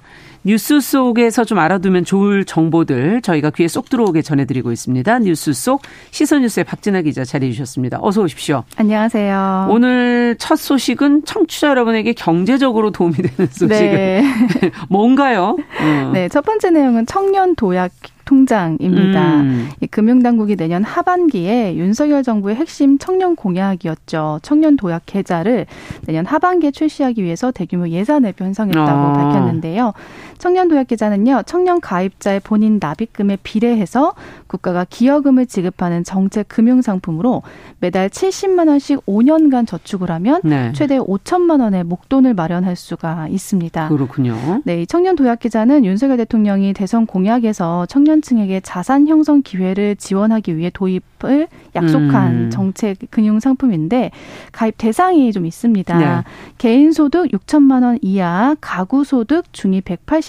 뉴스 속에서 좀 알아두면 좋을 정보들 저희가 귀에 쏙 들어오게 전해드리고 있습니다. 뉴스 속 시선뉴스의 박진아 기자 자리해 주셨습니다. 어서 오십시오. 안녕하세요. 오늘 첫 소식은 청취자 여러분에게 경제적으로 도움이 되는 소식을 네. 뭔가요? 어. 네, 첫 번째 내용은 청년 도약 통장입니다. 음. 금융당국이 내년 하반기에 윤석열 정부의 핵심 청년 공약이었죠. 청년 도약 계좌를 내년 하반기에 출시하기 위해서 대규모 예산을 편성했다고 아. 밝혔는데요. 청년 도약 계좌는요. 청년 가입자의 본인 납입금에 비례해서 국가가 기여금을 지급하는 정책 금융 상품으로 매달 70만 원씩 5년간 저축을 하면 네. 최대 5천만 원의 목돈을 마련할 수가 있습니다. 그렇군요. 네, 이 청년 도약 계좌는 윤석열 대통령이 대선 공약에서 청년층에게 자산 형성 기회를 지원하기 위해 도입을 약속한 음. 정책 금융 상품인데 가입 대상이 좀 있습니다. 네. 개인 소득 6천만 원 이하, 가구 소득 중위 180%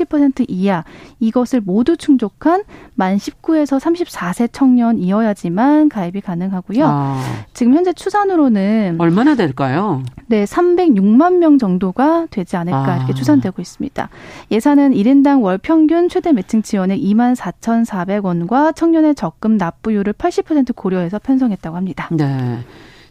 이하 이것을 모두 충족한 만 19에서 34세 청년이어야지만 가입이 가능하고요. 아. 지금 현재 추산으로는 얼마나 될까요? 네, 306만 명 정도가 되지 않을까 아. 이렇게 추산되고 있습니다. 예산은 1인당 월 평균 최대 매칭 지원액 2만 4,400원과 청년의 적금 납부율을 80% 고려해서 편성했다고 합니다. 네.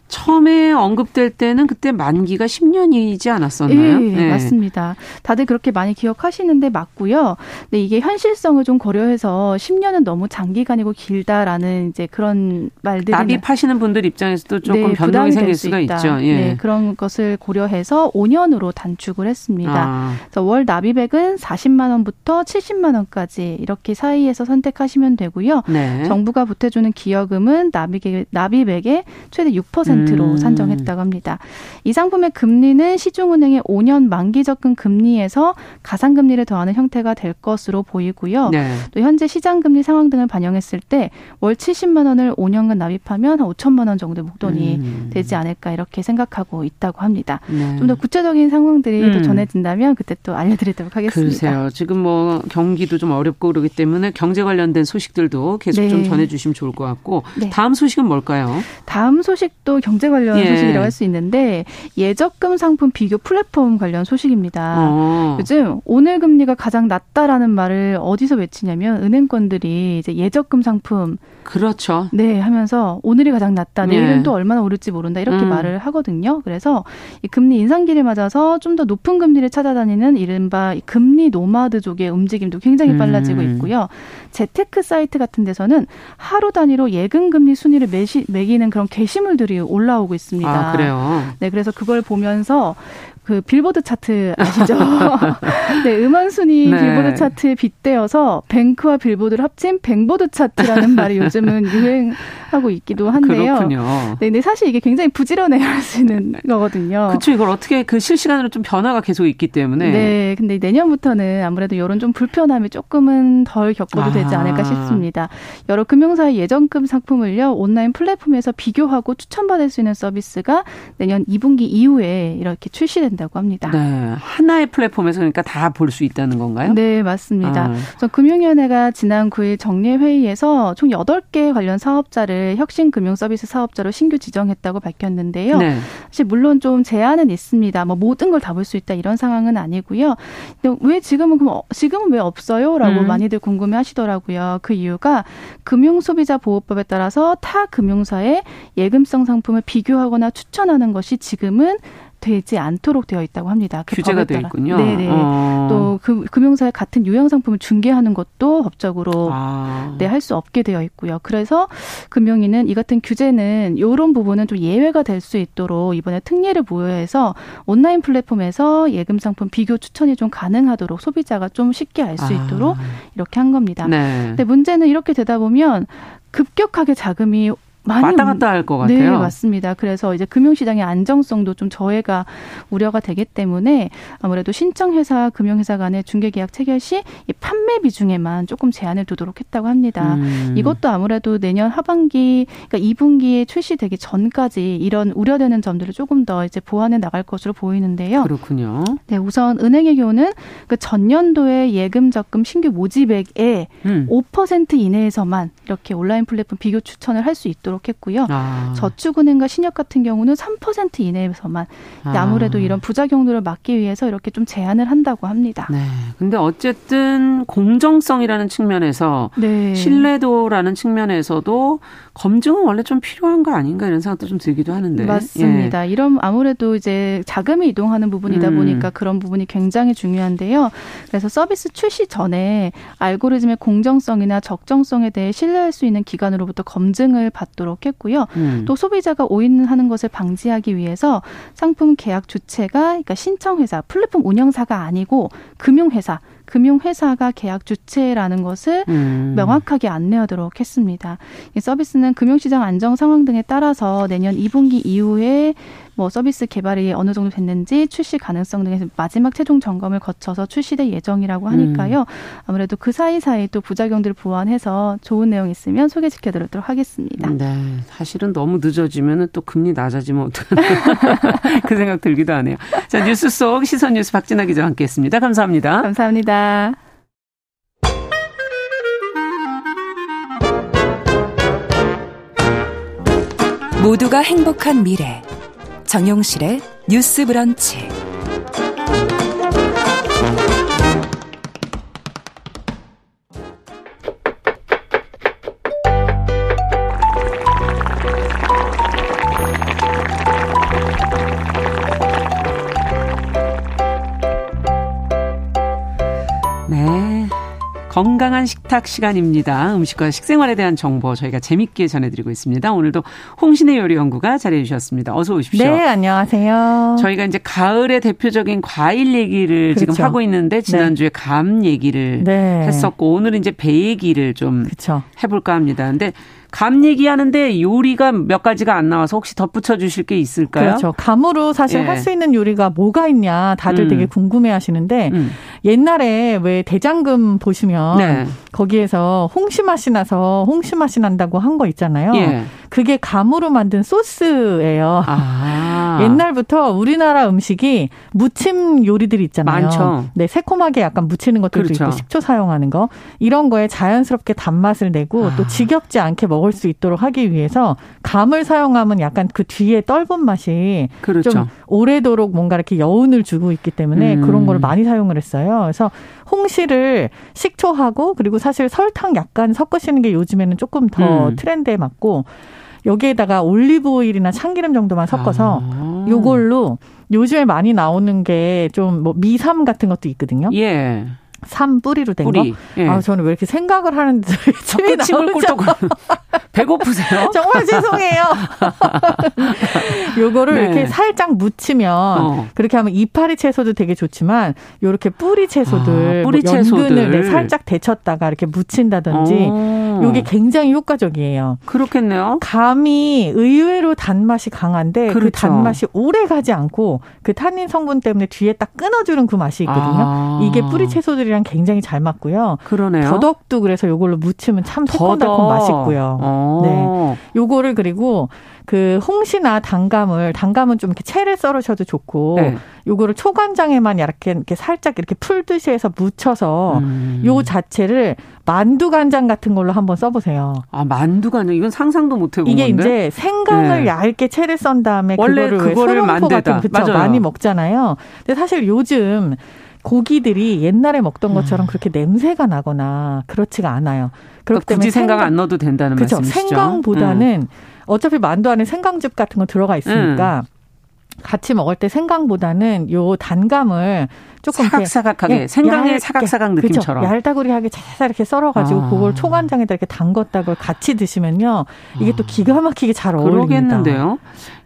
처음에 언급될 때는 그때 만기가 10년이지 않았었나요? 네, 네, 맞습니다. 다들 그렇게 많이 기억하시는데 맞고요. 근데 이게 현실성을 좀 고려해서 10년은 너무 장기간이고 길다라는 이제 그런 말들이 납입하시는 분들 입장에서도 조금 네, 변동이 생길 수가 있다. 있죠. 예. 네, 그런 것을 고려해서 5년으로 단축을 했습니다. 아. 그래서 월 납입액은 40만 원부터 70만 원까지 이렇게 사이에서 선택하시면 되고요. 네. 정부가 보태주는 기여금은 납입액, 납입액의 최대 6% 5%로 음. 산정했다고 합니다. 이 상품의 금리는 시중은행의 5년 만기 적금 금리에서 가상금리를 더하는 형태가 될 것으로 보이고요. 네. 또 현재 시장 금리 상황 등을 반영했을 때 월 70만 원을 5년간 납입하면 한 5천만 원 정도의 목돈이 음. 되지 않을까 이렇게 생각하고 있다고 합니다. 네. 좀더 구체적인 상황들이 음. 또 전해진다면 그때 또 알려드리도록 하겠습니다. 그러세요. 지금 뭐 경기도 좀 어렵고 그러기 때문에 경제 관련된 소식들도 계속 네. 좀 전해주시면 좋을 것 같고 네. 다음 소식은 뭘까요? 다음 소식도 경제 관련 예. 소식이라고 할 수 있는데 예적금 상품 비교 플랫폼 관련 소식입니다. 어. 요즘 오늘 금리가 가장 낮다라는 말을 어디서 외치냐면 은행권들이 이제 예적금 상품 그렇죠. 네, 하면서 오늘이 가장 낮다. 내일은 예. 또 얼마나 오를지 모른다. 이렇게 음. 말을 하거든요. 그래서 이 금리 인상기를 맞아서 좀 더 높은 금리를 찾아다니는 이른바 금리 노마드족의 움직임도 굉장히 빨라지고 음. 있고요. 재테크 사이트 같은 데서는 하루 단위로 예금 금리 순위를 매시, 매기는 그런 게시물들이 올라오고 있습니다. 아, 그래요? 네, 그래서 그걸 보면서 그 빌보드 차트 아시죠? 네, 음원 순위 네. 빌보드 차트에 빗대어서 뱅크와 빌보드를 합친 뱅보드 차트라는 말이 요즘은 유행 하고 있기도 한데요. 그렇군요. 네, 근데 사실 이게 굉장히 부지런해야 할 수 있는 거거든요. 그렇죠. 이걸 어떻게 그 실시간으로 좀 변화가 계속 있기 때문에. 네, 근데 내년부터는 아무래도 이런 좀 불편함이 조금은 덜 겪어도 아. 되지 않을까 싶습니다. 여러 금융사의 예전금 상품을요 온라인 플랫폼에서 비교하고 추천받을 수 있는 서비스가 내년 2분기 이후에 이렇게 출시된. 된다고 합니다. 네. 하나의 플랫폼에서 그러니까 다 볼 수 있다는 건가요? 네, 맞습니다. 아. 금융위원회가 지난 9일 정례 회의에서 총 8개 관련 사업자를 혁신 금융 서비스 사업자로 신규 지정했다고 밝혔는데요. 네. 사실 물론 좀 제한은 있습니다. 뭐 모든 걸 다 볼 수 있다 이런 상황은 아니고요. 근데 왜 지금은 그럼 어, 지금은 왜 없어요?라고 음. 많이들 궁금해 하시더라고요. 그 이유가 금융 소비자 보호법에 따라서 타 금융사의 예금성 상품을 비교하거나 추천하는 것이 지금은 되지 않도록 되어 있다고 합니다. 그 규제가 되어 있군요. 네네. 어. 또 그, 금융사의 같은 유형 상품을 중개하는 것도 법적으로 아. 네, 할 수 없게 되어 있고요. 그래서 금융위는 이 같은 규제는 이런 부분은 좀 예외가 될 수 있도록 이번에 특례를 부여해서 온라인 플랫폼에서 예금 상품 비교 추천이 좀 가능하도록 소비자가 좀 쉽게 알수 아. 있도록 아. 이렇게 한 겁니다. 네. 근데 문제는 이렇게 되다 보면 급격하게 자금이 왔다 갔다 할 것 같아요. 네, 맞습니다. 그래서 이제 금융시장의 안정성도 좀 저해가 우려가 되기 때문에 아무래도 신청회사, 금융회사 간의 중개계약 체결 시이 판매 비중에만 조금 제한을 두도록 했다고 합니다. 음. 이것도 아무래도 내년 하반기, 그러니까 2분기에 출시되기 전까지 이런 우려되는 점들을 조금 더 이제 보완해 나갈 것으로 보이는데요. 그렇군요. 네, 우선 은행의 경우는 그 전년도에 예금 적금 신규 모집액의 음. 5% 이내에서만 이렇게 온라인 플랫폼 비교 추천을 할 수 있도록 받도록 했고요. 아. 저축은행과 신협 같은 경우는 3% 이내에서만 아. 아무래도 이런 부작용들을 막기 위해서 이렇게 좀 제한을 한다고 합니다. 네. 근데 어쨌든 공정성이라는 측면에서 네. 신뢰도라는 측면에서도 검증은 원래 좀 필요한 거 아닌가 이런 생각도 좀 들기도 하는데. 맞습니다. 예. 이런 아무래도 이제 자금이 이동하는 부분이다 음. 보니까 그런 부분이 굉장히 중요한데요. 그래서 서비스 출시 전에 알고리즘의 공정성이나 적정성에 대해 신뢰할 수 있는 기관으로부터 검증을 받도록 했고요. 음. 또 소비자가 오인하는 것을 방지하기 위해서 상품 계약 주체가 그러니까 신청 회사, 플랫폼 운영사가 아니고 금융 회사 금융회사가 계약 주체라는 것을 음. 명확하게 안내하도록 했습니다. 이 서비스는 금융시장 안정 상황 등에 따라서 내년 2분기 이후에 뭐 서비스 개발이 어느 정도 됐는지 출시 가능성 등에서 마지막 최종 점검을 거쳐서 출시될 예정이라고 하니까요. 음. 아무래도 그 사이사이 또 부작용들을 보완해서 좋은 내용 있으면 소개시켜 드리도록 하겠습니다. 네. 사실은 너무 늦어지면 또 금리 낮아지면 어떡하나 그 생각 들기도 하네요. 자, 뉴스 속 시선 뉴스 박진아 기자와 함께 했습니다. 감사합니다. 감사합니다. 모두가 행복한 미래. 정용실의 뉴스 브런치 건강한 식탁 시간입니다. 음식과 식생활에 대한 정보 저희가 재밌게 전해드리고 있습니다. 오늘도 홍신의 요리 연구가 자리해 주셨습니다. 어서 오십시오. 네, 안녕하세요. 저희가 이제 가을의 대표적인 과일 얘기를 그렇죠. 지금 하고 있는데 지난주에 네. 감 얘기를 네. 했었고 오늘은 이제 배 얘기를 좀 그렇죠. 해볼까 합니다. 근데 감 얘기하는데 요리가 몇 가지가 안 나와서 혹시 덧붙여 주실 게 있을까요? 그렇죠. 감으로 사실 예. 할수 있는 요리가 뭐가 있냐 다들 음. 되게 궁금해 하시는데 음. 옛날에 왜 대장금 보시면 네. 거기에서 홍시 맛이 나서 홍시 맛이 난다고 한 거 있잖아요. 예. 그게 감으로 만든 소스예요. 아. 옛날부터 우리나라 음식이 무침 요리들이 있잖아요. 많죠. 네, 새콤하게 약간 무치는 것들도 그렇죠. 있고 식초 사용하는 거 이런 거에 자연스럽게 단맛을 내고 아. 또 지겹지 않게 먹을 수 있도록 하기 위해서 감을 사용하면 약간 그 뒤에 떫은 맛이 그렇죠. 좀 오래도록 뭔가 이렇게 여운을 주고 있기 때문에 음. 그런 걸 많이 사용을 했어요. 그래서 홍시를 식초하고 그리고 사실 설탕 약간 섞으시는 게 요즘에는 조금 더 음. 트렌드에 맞고 여기에다가 올리브 오일이나 참기름 정도만 섞어서 아. 요걸로 요즘에 많이 나오는 게 좀 뭐 미삼 같은 것도 있거든요. 예. 삼 뿌리로 된 뿌리. 거. 예. 아 저는 왜 이렇게 생각을 하는데 침이 침을 꿀떡 배고프세요? 정말 죄송해요. 요거를 네. 이렇게 살짝 묻히면 어. 그렇게 하면 이파리 채소도 되게 좋지만 요렇게 뿌리 채소들, 아, 뿌리 뭐 채소들 네, 살짝 데쳤다가 이렇게 묻힌다든지 어. 요게 굉장히 효과적이에요. 그렇겠네요. 감이 의외로 단맛이 강한데 그 그렇죠. 그 단맛이 오래 가지 않고 그 타닌 성분 때문에 뒤에 딱 끊어주는 그 맛이 있거든요. 아. 이게 뿌리 채소들이랑 굉장히 잘 맞고요. 그러네요. 더덕도 그래서 요걸로 무치면 참 새콤달콤 맛있고요. 어. 네. 요거를 그리고 그 홍시나 단감을 단감은 좀 이렇게 채를 썰으셔도 좋고 네. 요거를 초간장에만 이렇게 이렇게 살짝 이렇게 풀듯이 해서 묻혀서 음. 요 자체를 만두 간장 같은 걸로 한번 써보세요. 아 만두 간장 이건 상상도 못 해본 이게 건데? 이제 생강을 네. 얇게 채를 썬 다음에 원래 그거를, 그거를 만들다 같은 그쵸 많이 먹잖아요. 근데 사실 요즘 고기들이 옛날에 먹던 음. 것처럼 그렇게 냄새가 나거나 그렇지가 않아요. 그렇기 그러니까 때문에 생강, 안 넣어도 된다는 그쵸? 말씀이시죠. 생강보다는 음. 어차피 만두 안에 생강즙 같은 거 들어가 있으니까 음. 같이 먹을 때 생강보다는 요 단감을 조금 사각사각하게 예, 생강의 사각사각 느낌처럼 그렇죠. 얄다구리하게 잘 이렇게 썰어가지고 아. 그걸 초간장에다 이렇게 담궜다고 같이 드시면요 이게 또 기가 막히게 잘 어울립니다. 그러겠는데요.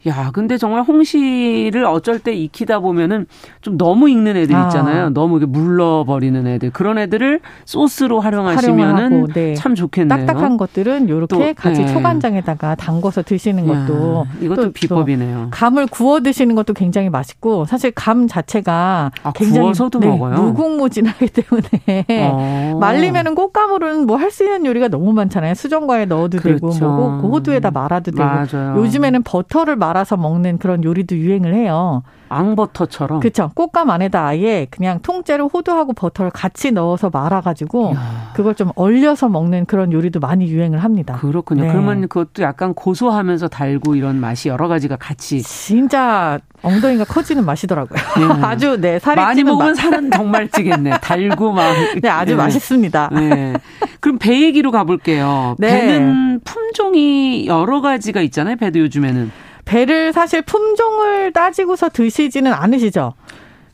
야, 근데 정말 홍시를 어쩔 때 익히다 보면은 좀 너무 익는 애들 아. 있잖아요. 아. 너무 물러버리는 애들. 그런 애들을 소스로 활용하시면은 네. 참 좋겠네요. 딱딱한 것들은 이렇게 같이 네. 초간장에다가 담궈서 드시는 것도 야, 이것도 또, 비법이네요. 또 감을 구워 드시는 것도 굉장히 맛있고 사실 감 자체가 아, 굉장히 구워서도 네, 먹어요. 무궁무진하기 때문에 어. 말리면은 꽃감으로는 뭐할 수 있는 요리가 너무 많잖아요. 수정과에 넣어도 그렇죠. 되고 뭐 호두에다 말아도 되고 맞아요. 요즘에는 버터를 말아서 먹는 그런 요리도 유행을 해요. 앙버터처럼. 그렇죠. 꽃감 안에다 아예 그냥 통째로 호두하고 버터를 같이 넣어서 말아가지고 야. 그걸 좀 얼려서 먹는 그런 요리도 많이 유행을 합니다. 그렇군요. 네. 그러면 그것도 약간 고소하면서 달고 이런 맛이 여러 가지가 같이. 진짜 엉덩이가 커지는 맛이더라고요. 네. 아주 네 살이 많이 먹으면 살은 정말 찌겠네. 달고 막. 네, 아주 네. 맛있습니다. 네. 그럼 배 얘기로 가볼게요. 네. 배는 품종이 여러 가지가 있잖아요. 배도 요즘에는. 배를 사실 품종을 따지고서 드시지는 않으시죠?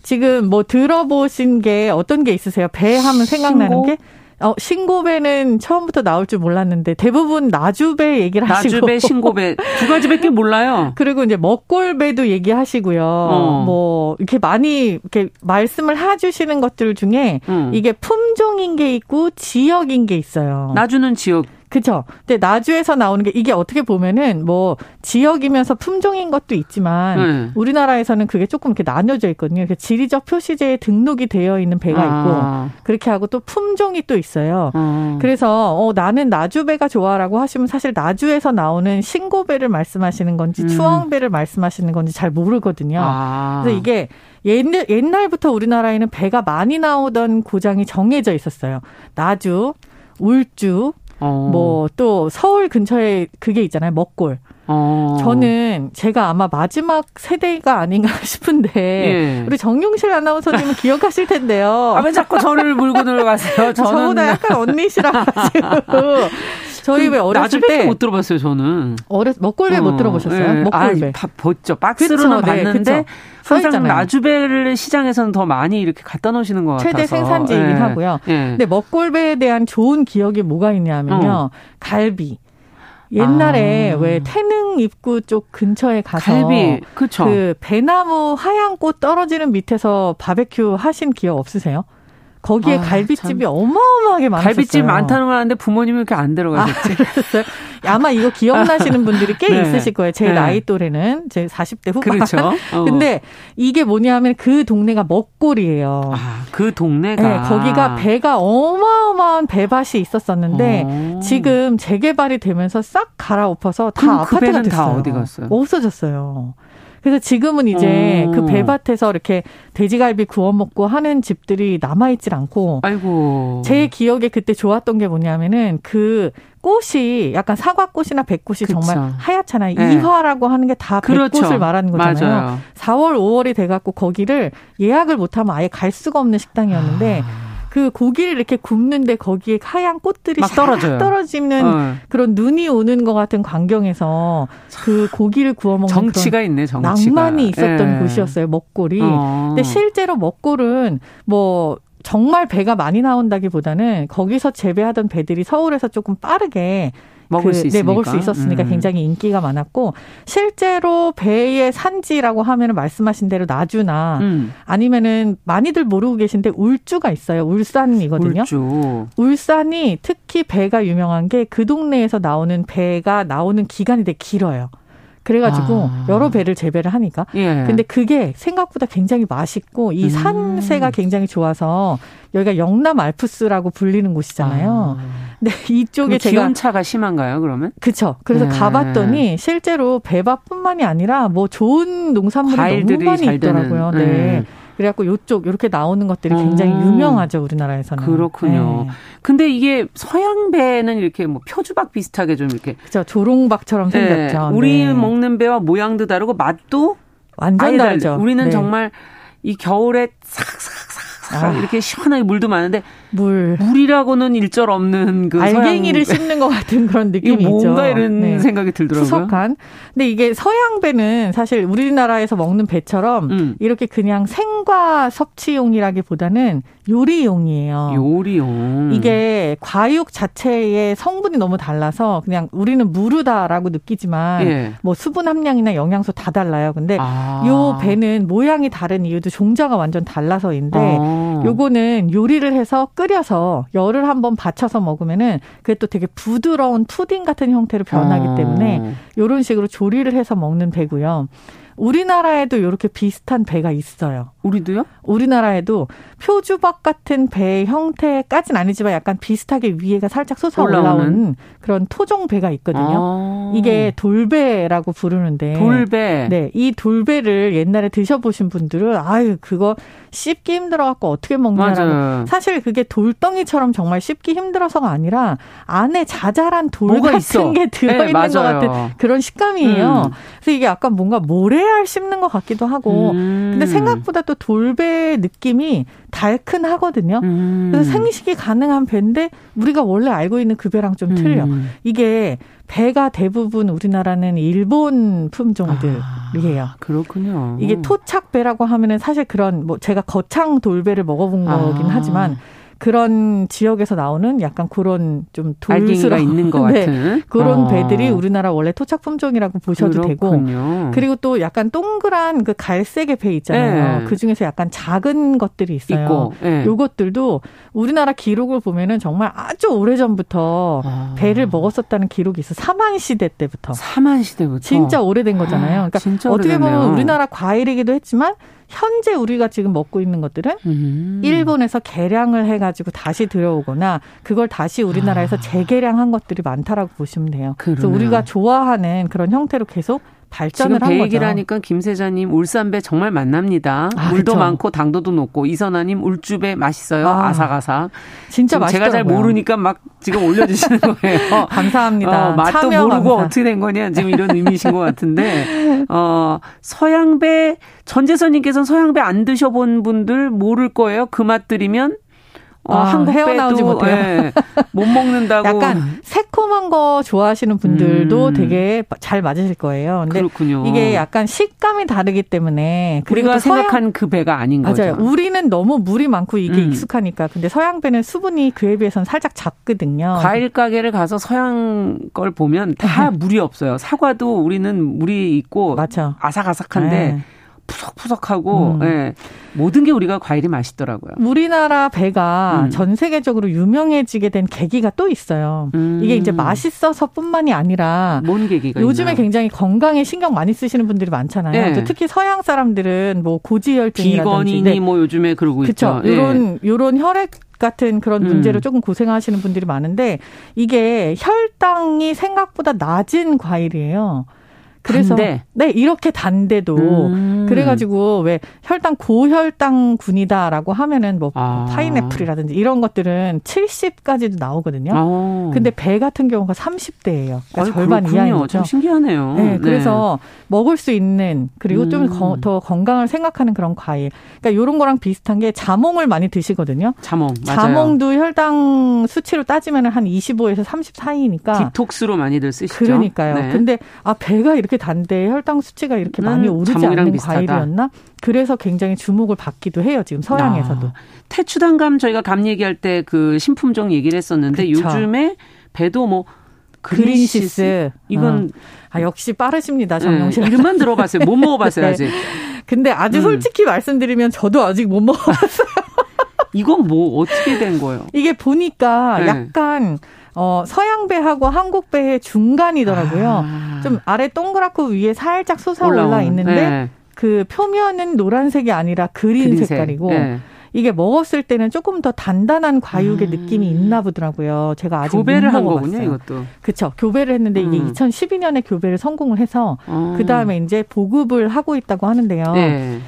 지금 뭐 들어보신 게 어떤 게 있으세요? 배 하면 생각나는 신고? 게? 어, 신고배는 처음부터 나올 줄 몰랐는데 대부분 나주배 얘기를 하시고 나주배, 신고배 두 가지밖에 몰라요. 그리고 이제 먹골배도 얘기하시고요. 어. 뭐 이렇게 많이 이렇게 말씀을 해주시는 것들 중에 음. 이게 품종인 게 있고 지역인 게 있어요. 나주는 지역 그죠. 근데 나주에서 나오는 게 이게 어떻게 보면은 뭐 지역이면서 품종인 것도 있지만 네. 우리나라에서는 그게 조금 이렇게 나뉘어져 있거든요. 지리적 표시제에 등록이 되어 있는 배가 아. 있고 그렇게 하고 또 품종이 또 있어요. 아. 그래서 어 나는 나주배가 좋아라고 하시면 사실 나주에서 나오는 신고배를 말씀하시는 건지 음. 추왕배를 말씀하시는 건지 잘 모르거든요. 아. 그래서 이게 옛날, 옛날부터 우리나라에는 배가 많이 나오던 고장이 정해져 있었어요. 나주, 울주, 어. 뭐또 서울 근처에 그게 있잖아요. 먹골. 어. 저는 제가 아마 마지막 세대가 아닌가 싶은데 예. 우리 정용실 아나운서님은 기억하실 텐데요. 아, 왜 자꾸 저를 물고 들어가세요? 저는 저보다 약간 언니시라 가지고 저희 왜 어렸을 때못 들어봤어요. 저는 어렸 먹골배 어. 못 들어보셨어요? 네. 먹골배 아, 봤죠. 박스로는 그쵸, 네, 봤는데 네, 항상 나주배를 시장에서는 더 많이 이렇게 갖다 놓으시는 것 같아서 최대 생산지이긴 네. 하고요. 네. 근데 먹골배에 대한 좋은 기억이 뭐가 있냐면요. 어. 갈비. 옛날에 아. 왜 태릉 입구 쪽 근처에 가서 갈비, 그쵸. 그 배나무 하얀 꽃 떨어지는 밑에서 바베큐 하신 기억 없으세요? 거기에 아, 갈비집이 참. 어마어마하게 많았어요. 갈비집 많다는 걸 아는데 부모님이 이렇게 안 들어가셨지. 아, 아마 이거 기억나시는 분들이 꽤 네. 있으실 거예요. 제 네. 나이 또래는 제 40대 후반. 그렇죠. 어. 근데 이게 뭐냐면 그 동네가 먹골이에요. 아, 그 동네가 네, 거기가 배가 어마어마한 배밭이 있었었는데 어. 지금 재개발이 되면서 싹 갈아엎어서 다그 아파트가 됐어요. 다 어디 갔어요? 없어졌어요. 그래서 지금은 이제 오. 그 배밭에서 이렇게 돼지갈비 구워 먹고 하는 집들이 남아있질 않고. 아이고. 제 기억에 그때 좋았던 게 뭐냐면은 그 꽃이 약간 사과꽃이나 백꽃이 그쵸. 정말 하얗잖아요. 네. 이화라고 하는 게다 백꽃을 그렇죠. 말하는 거잖아요. 맞아요. 4월, 5월이 돼갖고 거기를 예약을 못하면 아예 갈 수가 없는 식당이었는데 아. 그 고기를 이렇게 굽는데 거기에 하얀 꽃들이 막 떨어져요. 떨어지는 어. 그런 눈이 오는 것 같은 광경에서 그 고기를 구워 먹는 정치가 있네, 정치가. 낭만이 있었던 예. 곳이었어요. 먹골이. 어. 근데 실제로 먹골은 뭐 정말 배가 많이 나온다기보다는 거기서 재배하던 배들이 서울에서 조금 빠르게 먹을 그, 수 있으니까. 네, 먹을 수 있었으니까 음. 굉장히 인기가 많았고 실제로 배의 산지라고 하면은 말씀하신 대로 나주나 음. 아니면은 많이들 모르고 계신데 울주가 있어요. 울산이거든요. 울주. 울산이 특히 배가 유명한 게 그 동네에서 나오는 배가 나오는 기간이 되게 길어요. 그래가지고 아. 여러 배를 재배를 하니까. 예. 근데 그게 생각보다 굉장히 맛있고 이 음. 산세가 굉장히 좋아서 여기가 영남 알프스라고 불리는 곳이잖아요. 아. 근데 이쪽에 제가 기온차가 심한가요? 그러면? 그렇죠. 그래서 네. 가봤더니 실제로 배밥뿐만이 아니라 뭐 좋은 농산물이 너무 많이 있더라고요. 네. 네. 그래갖고 요쪽 이렇게 나오는 것들이 굉장히 어. 유명하죠 우리나라에서는. 그렇군요. 네. 근데 이게 서양 배는 이렇게 뭐 표주박 비슷하게 좀 이렇게 그렇죠 조롱박처럼 네. 생겼죠. 우리 네. 먹는 배와 모양도 다르고 맛도 완전 다르죠. 우리는 네. 정말 이 겨울에 싹싹싹 아. 이렇게 시원하게 물도 많은데 물 물이라고는 일절 없는 그 알갱이를 씹는 것 같은 그런 느낌이 뭔가 있죠. 뭔가 이런 네. 생각이 들더라고요. 푸석한. 근데 이게 서양 배는 사실 우리나라에서 먹는 배처럼 음. 이렇게 그냥 생과 섭취용이라기보다는 요리용이에요. 요리용. 이게 과육 자체의 성분이 너무 달라서 그냥 우리는 무르다라고 느끼지만 예. 뭐 수분 함량이나 영양소 다 달라요. 근데 아. 요 배는 모양이 다른 이유도 종자가 완전 달라서인데 아. 요거는 요리를 해서 끓 끓여서 열을 한번 받쳐서 먹으면은 그게 또 되게 부드러운 푸딩 같은 형태로 변하기 어. 때문에 이런 식으로 조리를 해서 먹는 배고요. 우리나라에도 이렇게 비슷한 배가 있어요. 우리도요? 우리나라에도 표주박 같은 배 형태까지는 아니지만 약간 비슷하게 위에가 살짝 솟아 올라온 그런 토종 배가 있거든요. 아. 이게 돌배라고 부르는데 돌배. 네, 이 돌배를 옛날에 드셔보신 분들은 아유 그거 씹기 힘들어갖고 어떻게 먹냐라고. 사실 그게 돌덩이처럼 정말 씹기 힘들어서가 아니라 안에 자잘한 돌 같은 있어. 게 들어있는 네, 것 같은 그런 식감이에요. 음. 그래서 이게 약간 뭔가 모래 알 씹는 것 같기도 하고. 음. 근데 생각보다 또 돌배 느낌이 달큰하거든요. 음. 그래서 생식이 가능한 배인데 우리가 원래 알고 있는 그 배랑 좀 틀려. 음. 이게 배가 대부분 우리나라는 일본 품종들이에요. 아, 그렇군요. 이게 토착배라고 하면은 사실 그런 뭐 제가 거창 돌배를 먹어본 거긴 아. 하지만 그런 지역에서 나오는 약간 그런 좀 돌수가 있는 것 네, 같은 그런 어. 배들이 우리나라 원래 토착 품종이라고 보셔도 그렇군요. 되고 그리고 또 약간 동그란 그 갈색의 배 있잖아요. 네. 그 중에서 약간 작은 것들이 있어요. 있고, 네. 요것들도 우리나라 기록을 보면은 정말 아주 오래 전부터 아. 배를 먹었었다는 기록이 있어. 사만 시대 때부터. 사만 시대부터. 진짜 오래된 거잖아요. 그러니까 어떻게 보면 우리나라 과일이기도 했지만 현재 우리가 지금 먹고 있는 것들은 음. 일본에서 개량을 해가지고 다시 들어오거나 그걸 다시 우리나라에서 아. 재개량한 것들이 많다라고 보시면 돼요. 그러네요. 그래서 우리가 좋아하는 그런 형태로 계속 발전을 지금 배 얘기라니까 김세자님 울산배 정말 만납니다. 아, 물도 그렇죠. 많고 당도도 높고 이선아님 울주배 맛있어요. 아, 사가삭 진짜 맛있 제가 잘 모르니까 막 지금 올려주시는 거예요. 감사합니다. 어, 맛도 모르고 감사. 어떻게 된 거냐 지금 이런 의미이신 것 같은데 어, 서양배 전재선님께서는 서양배 안 드셔본 분들 모를 거예요. 그 맛 들이면 어, 아, 한국 헤어나오지 못해요. 네, 못 먹는다고. 약간 새콤한 거 좋아하시는 분들도 음. 되게 잘 맞으실 거예요. 근데 그렇군요. 이게 약간 식감이 다르기 때문에 우리가 생각한 그 배가 아닌 맞아요. 거죠. 맞아요. 우리는 너무 물이 많고 이게 음. 익숙하니까. 근데 서양 배는 수분이 그에 비해서는 살짝 작거든요. 과일 가게를 가서 서양 걸 보면 다 물이 없어요. 사과도 우리는 물이 있고 맞죠. 아삭아삭한데 네. 푸석푸석하고 음. 예. 모든 게 우리가 과일이 맛있더라고요. 우리나라 배가 음. 전 세계적으로 유명해지게 된 계기가 또 있어요. 음. 이게 이제 맛있어서뿐만이 아니라 뭔 계기가 요즘에 있나요? 굉장히 건강에 신경 많이 쓰시는 분들이 많잖아요. 네. 특히 서양 사람들은 뭐 고지혈증이라든지 비건이니 뭐 요즘에 그러고 그쵸? 있죠. 이런 네. 요런 혈액 같은 그런 음. 문제로 음. 조금 고생하시는 분들이 많은데 이게 혈당이 생각보다 낮은 과일이에요. 그래서 단데. 네 이렇게 단데도 음. 그래가지고 왜 혈당 고혈당군이다라고 하면은 뭐 아. 파인애플이라든지 이런 것들은 70까지도 나오거든요. 아. 근데 배 같은 경우가 30대예요. 그러니까 절반 이하인 거죠. 좀 신기하네요. 네, 그래서 네. 먹을 수 있는 그리고 음. 좀더 건강을 생각하는 그런 과일. 그러니까 이런 거랑 비슷한 게 자몽을 많이 드시거든요. 자몽 맞아요. 자몽도 혈당 수치로 따지면 한 25에서 30 사이니까 디톡스로 많이들 쓰시죠. 그러니까요. 네. 근데 아 배가 이렇게 이렇게 단데 혈당 수치가 이렇게 음, 많이 오르지 않는 비슷하다. 과일이었나? 그래서 굉장히 주목을 받기도 해요. 지금 서양에서도. 아, 태추단감 저희가 감 얘기할 때 그 신품종 얘기를 했었는데 그쵸. 요즘에 배도 뭐 그린시스, 그린시스. 이건 어. 아 역시 빠르십니다. 정영 씨. 네, 이름만 들어봤어요. 못 먹어봤어요 네. 아직. 근데 아주 음. 솔직히 말씀드리면 저도 아직 못 먹어봤어요. 이건 뭐 어떻게 된 거예요? 이게 보니까 네. 약간 어, 서양 배하고 한국 배의 중간이더라고요. 아. 좀 아래 동그랗고 위에 살짝 솟아올라 있는데 네. 그 표면은 노란색이 아니라 그린 그린색. 색깔이고 네. 이게 먹었을 때는 조금 더 단단한 과육의 음. 느낌이 있나 보더라고요. 제가 아직 교배를 한 거군요, 이것도. 그렇죠. 교배를 했는데 이게 음. 2012년에 교배를 성공을 해서 음. 그 다음에 이제 보급을 하고 있다고 하는데요. 네.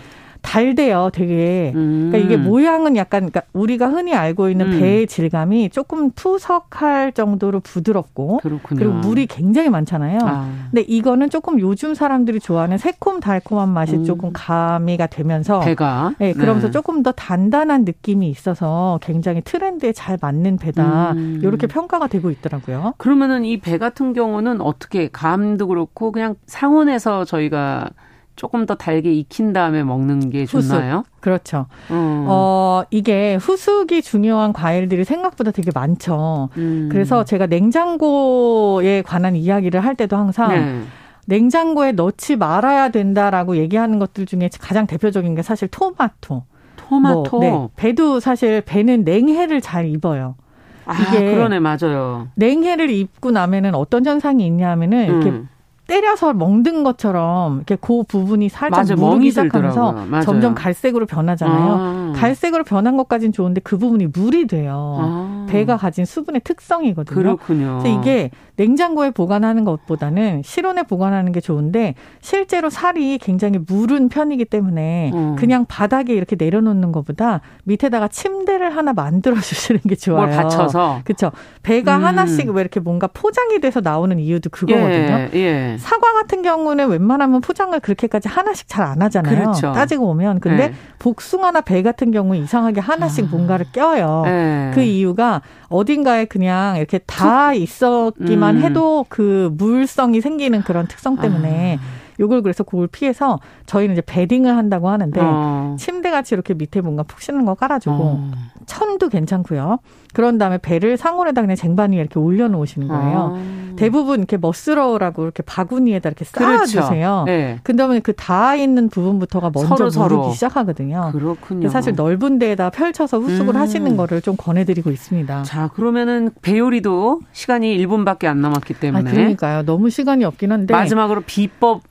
달대요, 되게. 음. 그러니까 이게 모양은 약간 그러니까 우리가 흔히 알고 있는 음. 배의 질감이 조금 푸석할 정도로 부드럽고 그렇군요. 그리고 물이 굉장히 많잖아요. 아. 근데 이거는 조금 요즘 사람들이 좋아하는 새콤 달콤한 맛이 음. 조금 가미가 되면서 배가 네, 그러면서 네. 조금 더 단단한 느낌이 있어서 굉장히 트렌드에 잘 맞는 배다. 음. 이렇게 평가가 되고 있더라고요. 그러면은 이 배 같은 경우는 어떻게 감도 그렇고 그냥 상온에서 저희가 조금 더 달게 익힌 다음에 먹는 게 좋나요? 후숙. 그렇죠. 음. 어, 이게 후숙이 중요한 과일들이 생각보다 되게 많죠. 음. 그래서 제가 냉장고에 관한 이야기를 할 때도 항상 네. 냉장고에 넣지 말아야 된다라고 얘기하는 것들 중에 가장 대표적인 게 사실 토마토. 토마토. 뭐, 네. 배도 사실 배는 냉해를 잘 입어요. 아, 이게 그러네 맞아요. 냉해를 입고 나면은 어떤 현상이 있냐면은 이렇게 음. 때려서 멍든 것처럼 이렇게 그 부분이 살짝 맞아, 무르기 시작하면서 점점 갈색으로 변하잖아요. 아. 갈색으로 변한 것까지는 좋은데 그 부분이 물이 돼요. 아. 배가 가진 수분의 특성이거든요. 그렇군요. 그래서 이게 냉장고에 보관하는 것보다는 실온에 보관하는 게 좋은데 실제로 살이 굉장히 무른 편이기 때문에 음. 그냥 바닥에 이렇게 내려놓는 것보다 밑에다가 침대를 하나 만들어 주시는 게 좋아요. 뭘 받쳐서. 그렇죠. 배가 음. 하나씩 왜 이렇게 뭔가 포장이 돼서 나오는 이유도 그거거든요. 예, 예. 사과 같은 경우는 웬만하면 포장을 그렇게까지 하나씩 잘 안 하잖아요. 그렇죠. 따지고 보면 근데 예. 복숭아나 배 같은 경우 이상하게 하나씩 아. 뭔가를 껴요. 예. 그 이유가 어딘가에 그냥 이렇게 다 있었기만 음. 해도 그 물성이 생기는 그런 특성 때문에 아. 요걸 그래서 그걸 피해서 저희는 이제 베딩을 한다고 하는데 어. 침대 같이 이렇게 밑에 뭔가 푹 씻는 거 깔아주고 어. 천도 괜찮고요. 그런 다음에 배를 상온에다 그냥 쟁반 위에 이렇게 올려놓으시는 거예요. 어. 대부분 이렇게 멋스러우라고 이렇게 바구니에다 이렇게 쌓아주세요. 그렇죠. 네. 그다음에 그 닿아 있는 부분부터가 먼저 서로, 무르기 시작하거든요. 그렇군요. 사실 넓은 데에다 펼쳐서 후숙을 음. 하시는 거를 좀 권해드리고 있습니다. 자 그러면은 배요리도 시간이 1분밖에 안 남았기 때문에 아, 그러니까요. 너무 시간이 없긴 한데 마지막으로 비법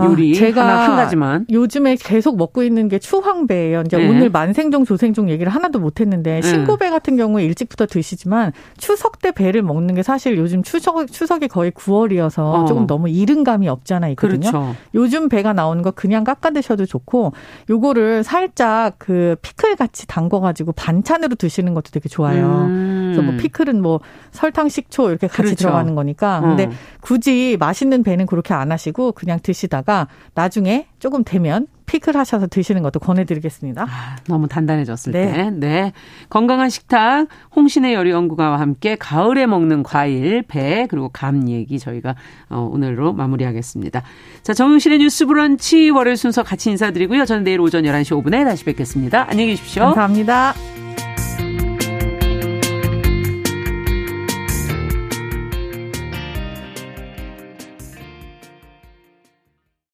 요리 아, 제가 하나 한 가지만 요즘에 계속 먹고 있는 게 추황배예요. 이제 네. 오늘 만생종 조생종 얘기를 하나도 못 했는데 네. 신고배 같은 경우에 일찍부터 드시지만 추석 때 배를 먹는 게 사실 요즘 추석 추석이 거의 9월이어서 어. 조금 너무 이른 감이 없잖아 있거든요. 그렇죠. 요즘 배가 나오는 거 그냥 깎아 드셔도 좋고 요거를 살짝 그 피클 같이 담궈 가지고 반찬으로 드시는 것도 되게 좋아요. 음. 그래서 뭐 피클은 뭐 설탕, 식초 이렇게 같이 그렇죠. 들어가는 거니까. 근데 어. 굳이 맛있는 배는 그렇게 안 하시고 그냥 드시다 드시다가 나중에 조금 되면 피클 하셔서 드시는 것도 권해드리겠습니다. 아, 너무 단단해졌을 네. 때. 네. 건강한 식탁 홍신의 요리 연구가와 함께 가을에 먹는 과일, 배 그리고 감 얘기 저희가 어, 오늘로 마무리하겠습니다. 자, 정용실의 뉴스 브런치 월요일 순서 같이 인사드리고요. 저는 내일 오전 11시 5분에 다시 뵙겠습니다. 안녕히 계십시오. 감사합니다.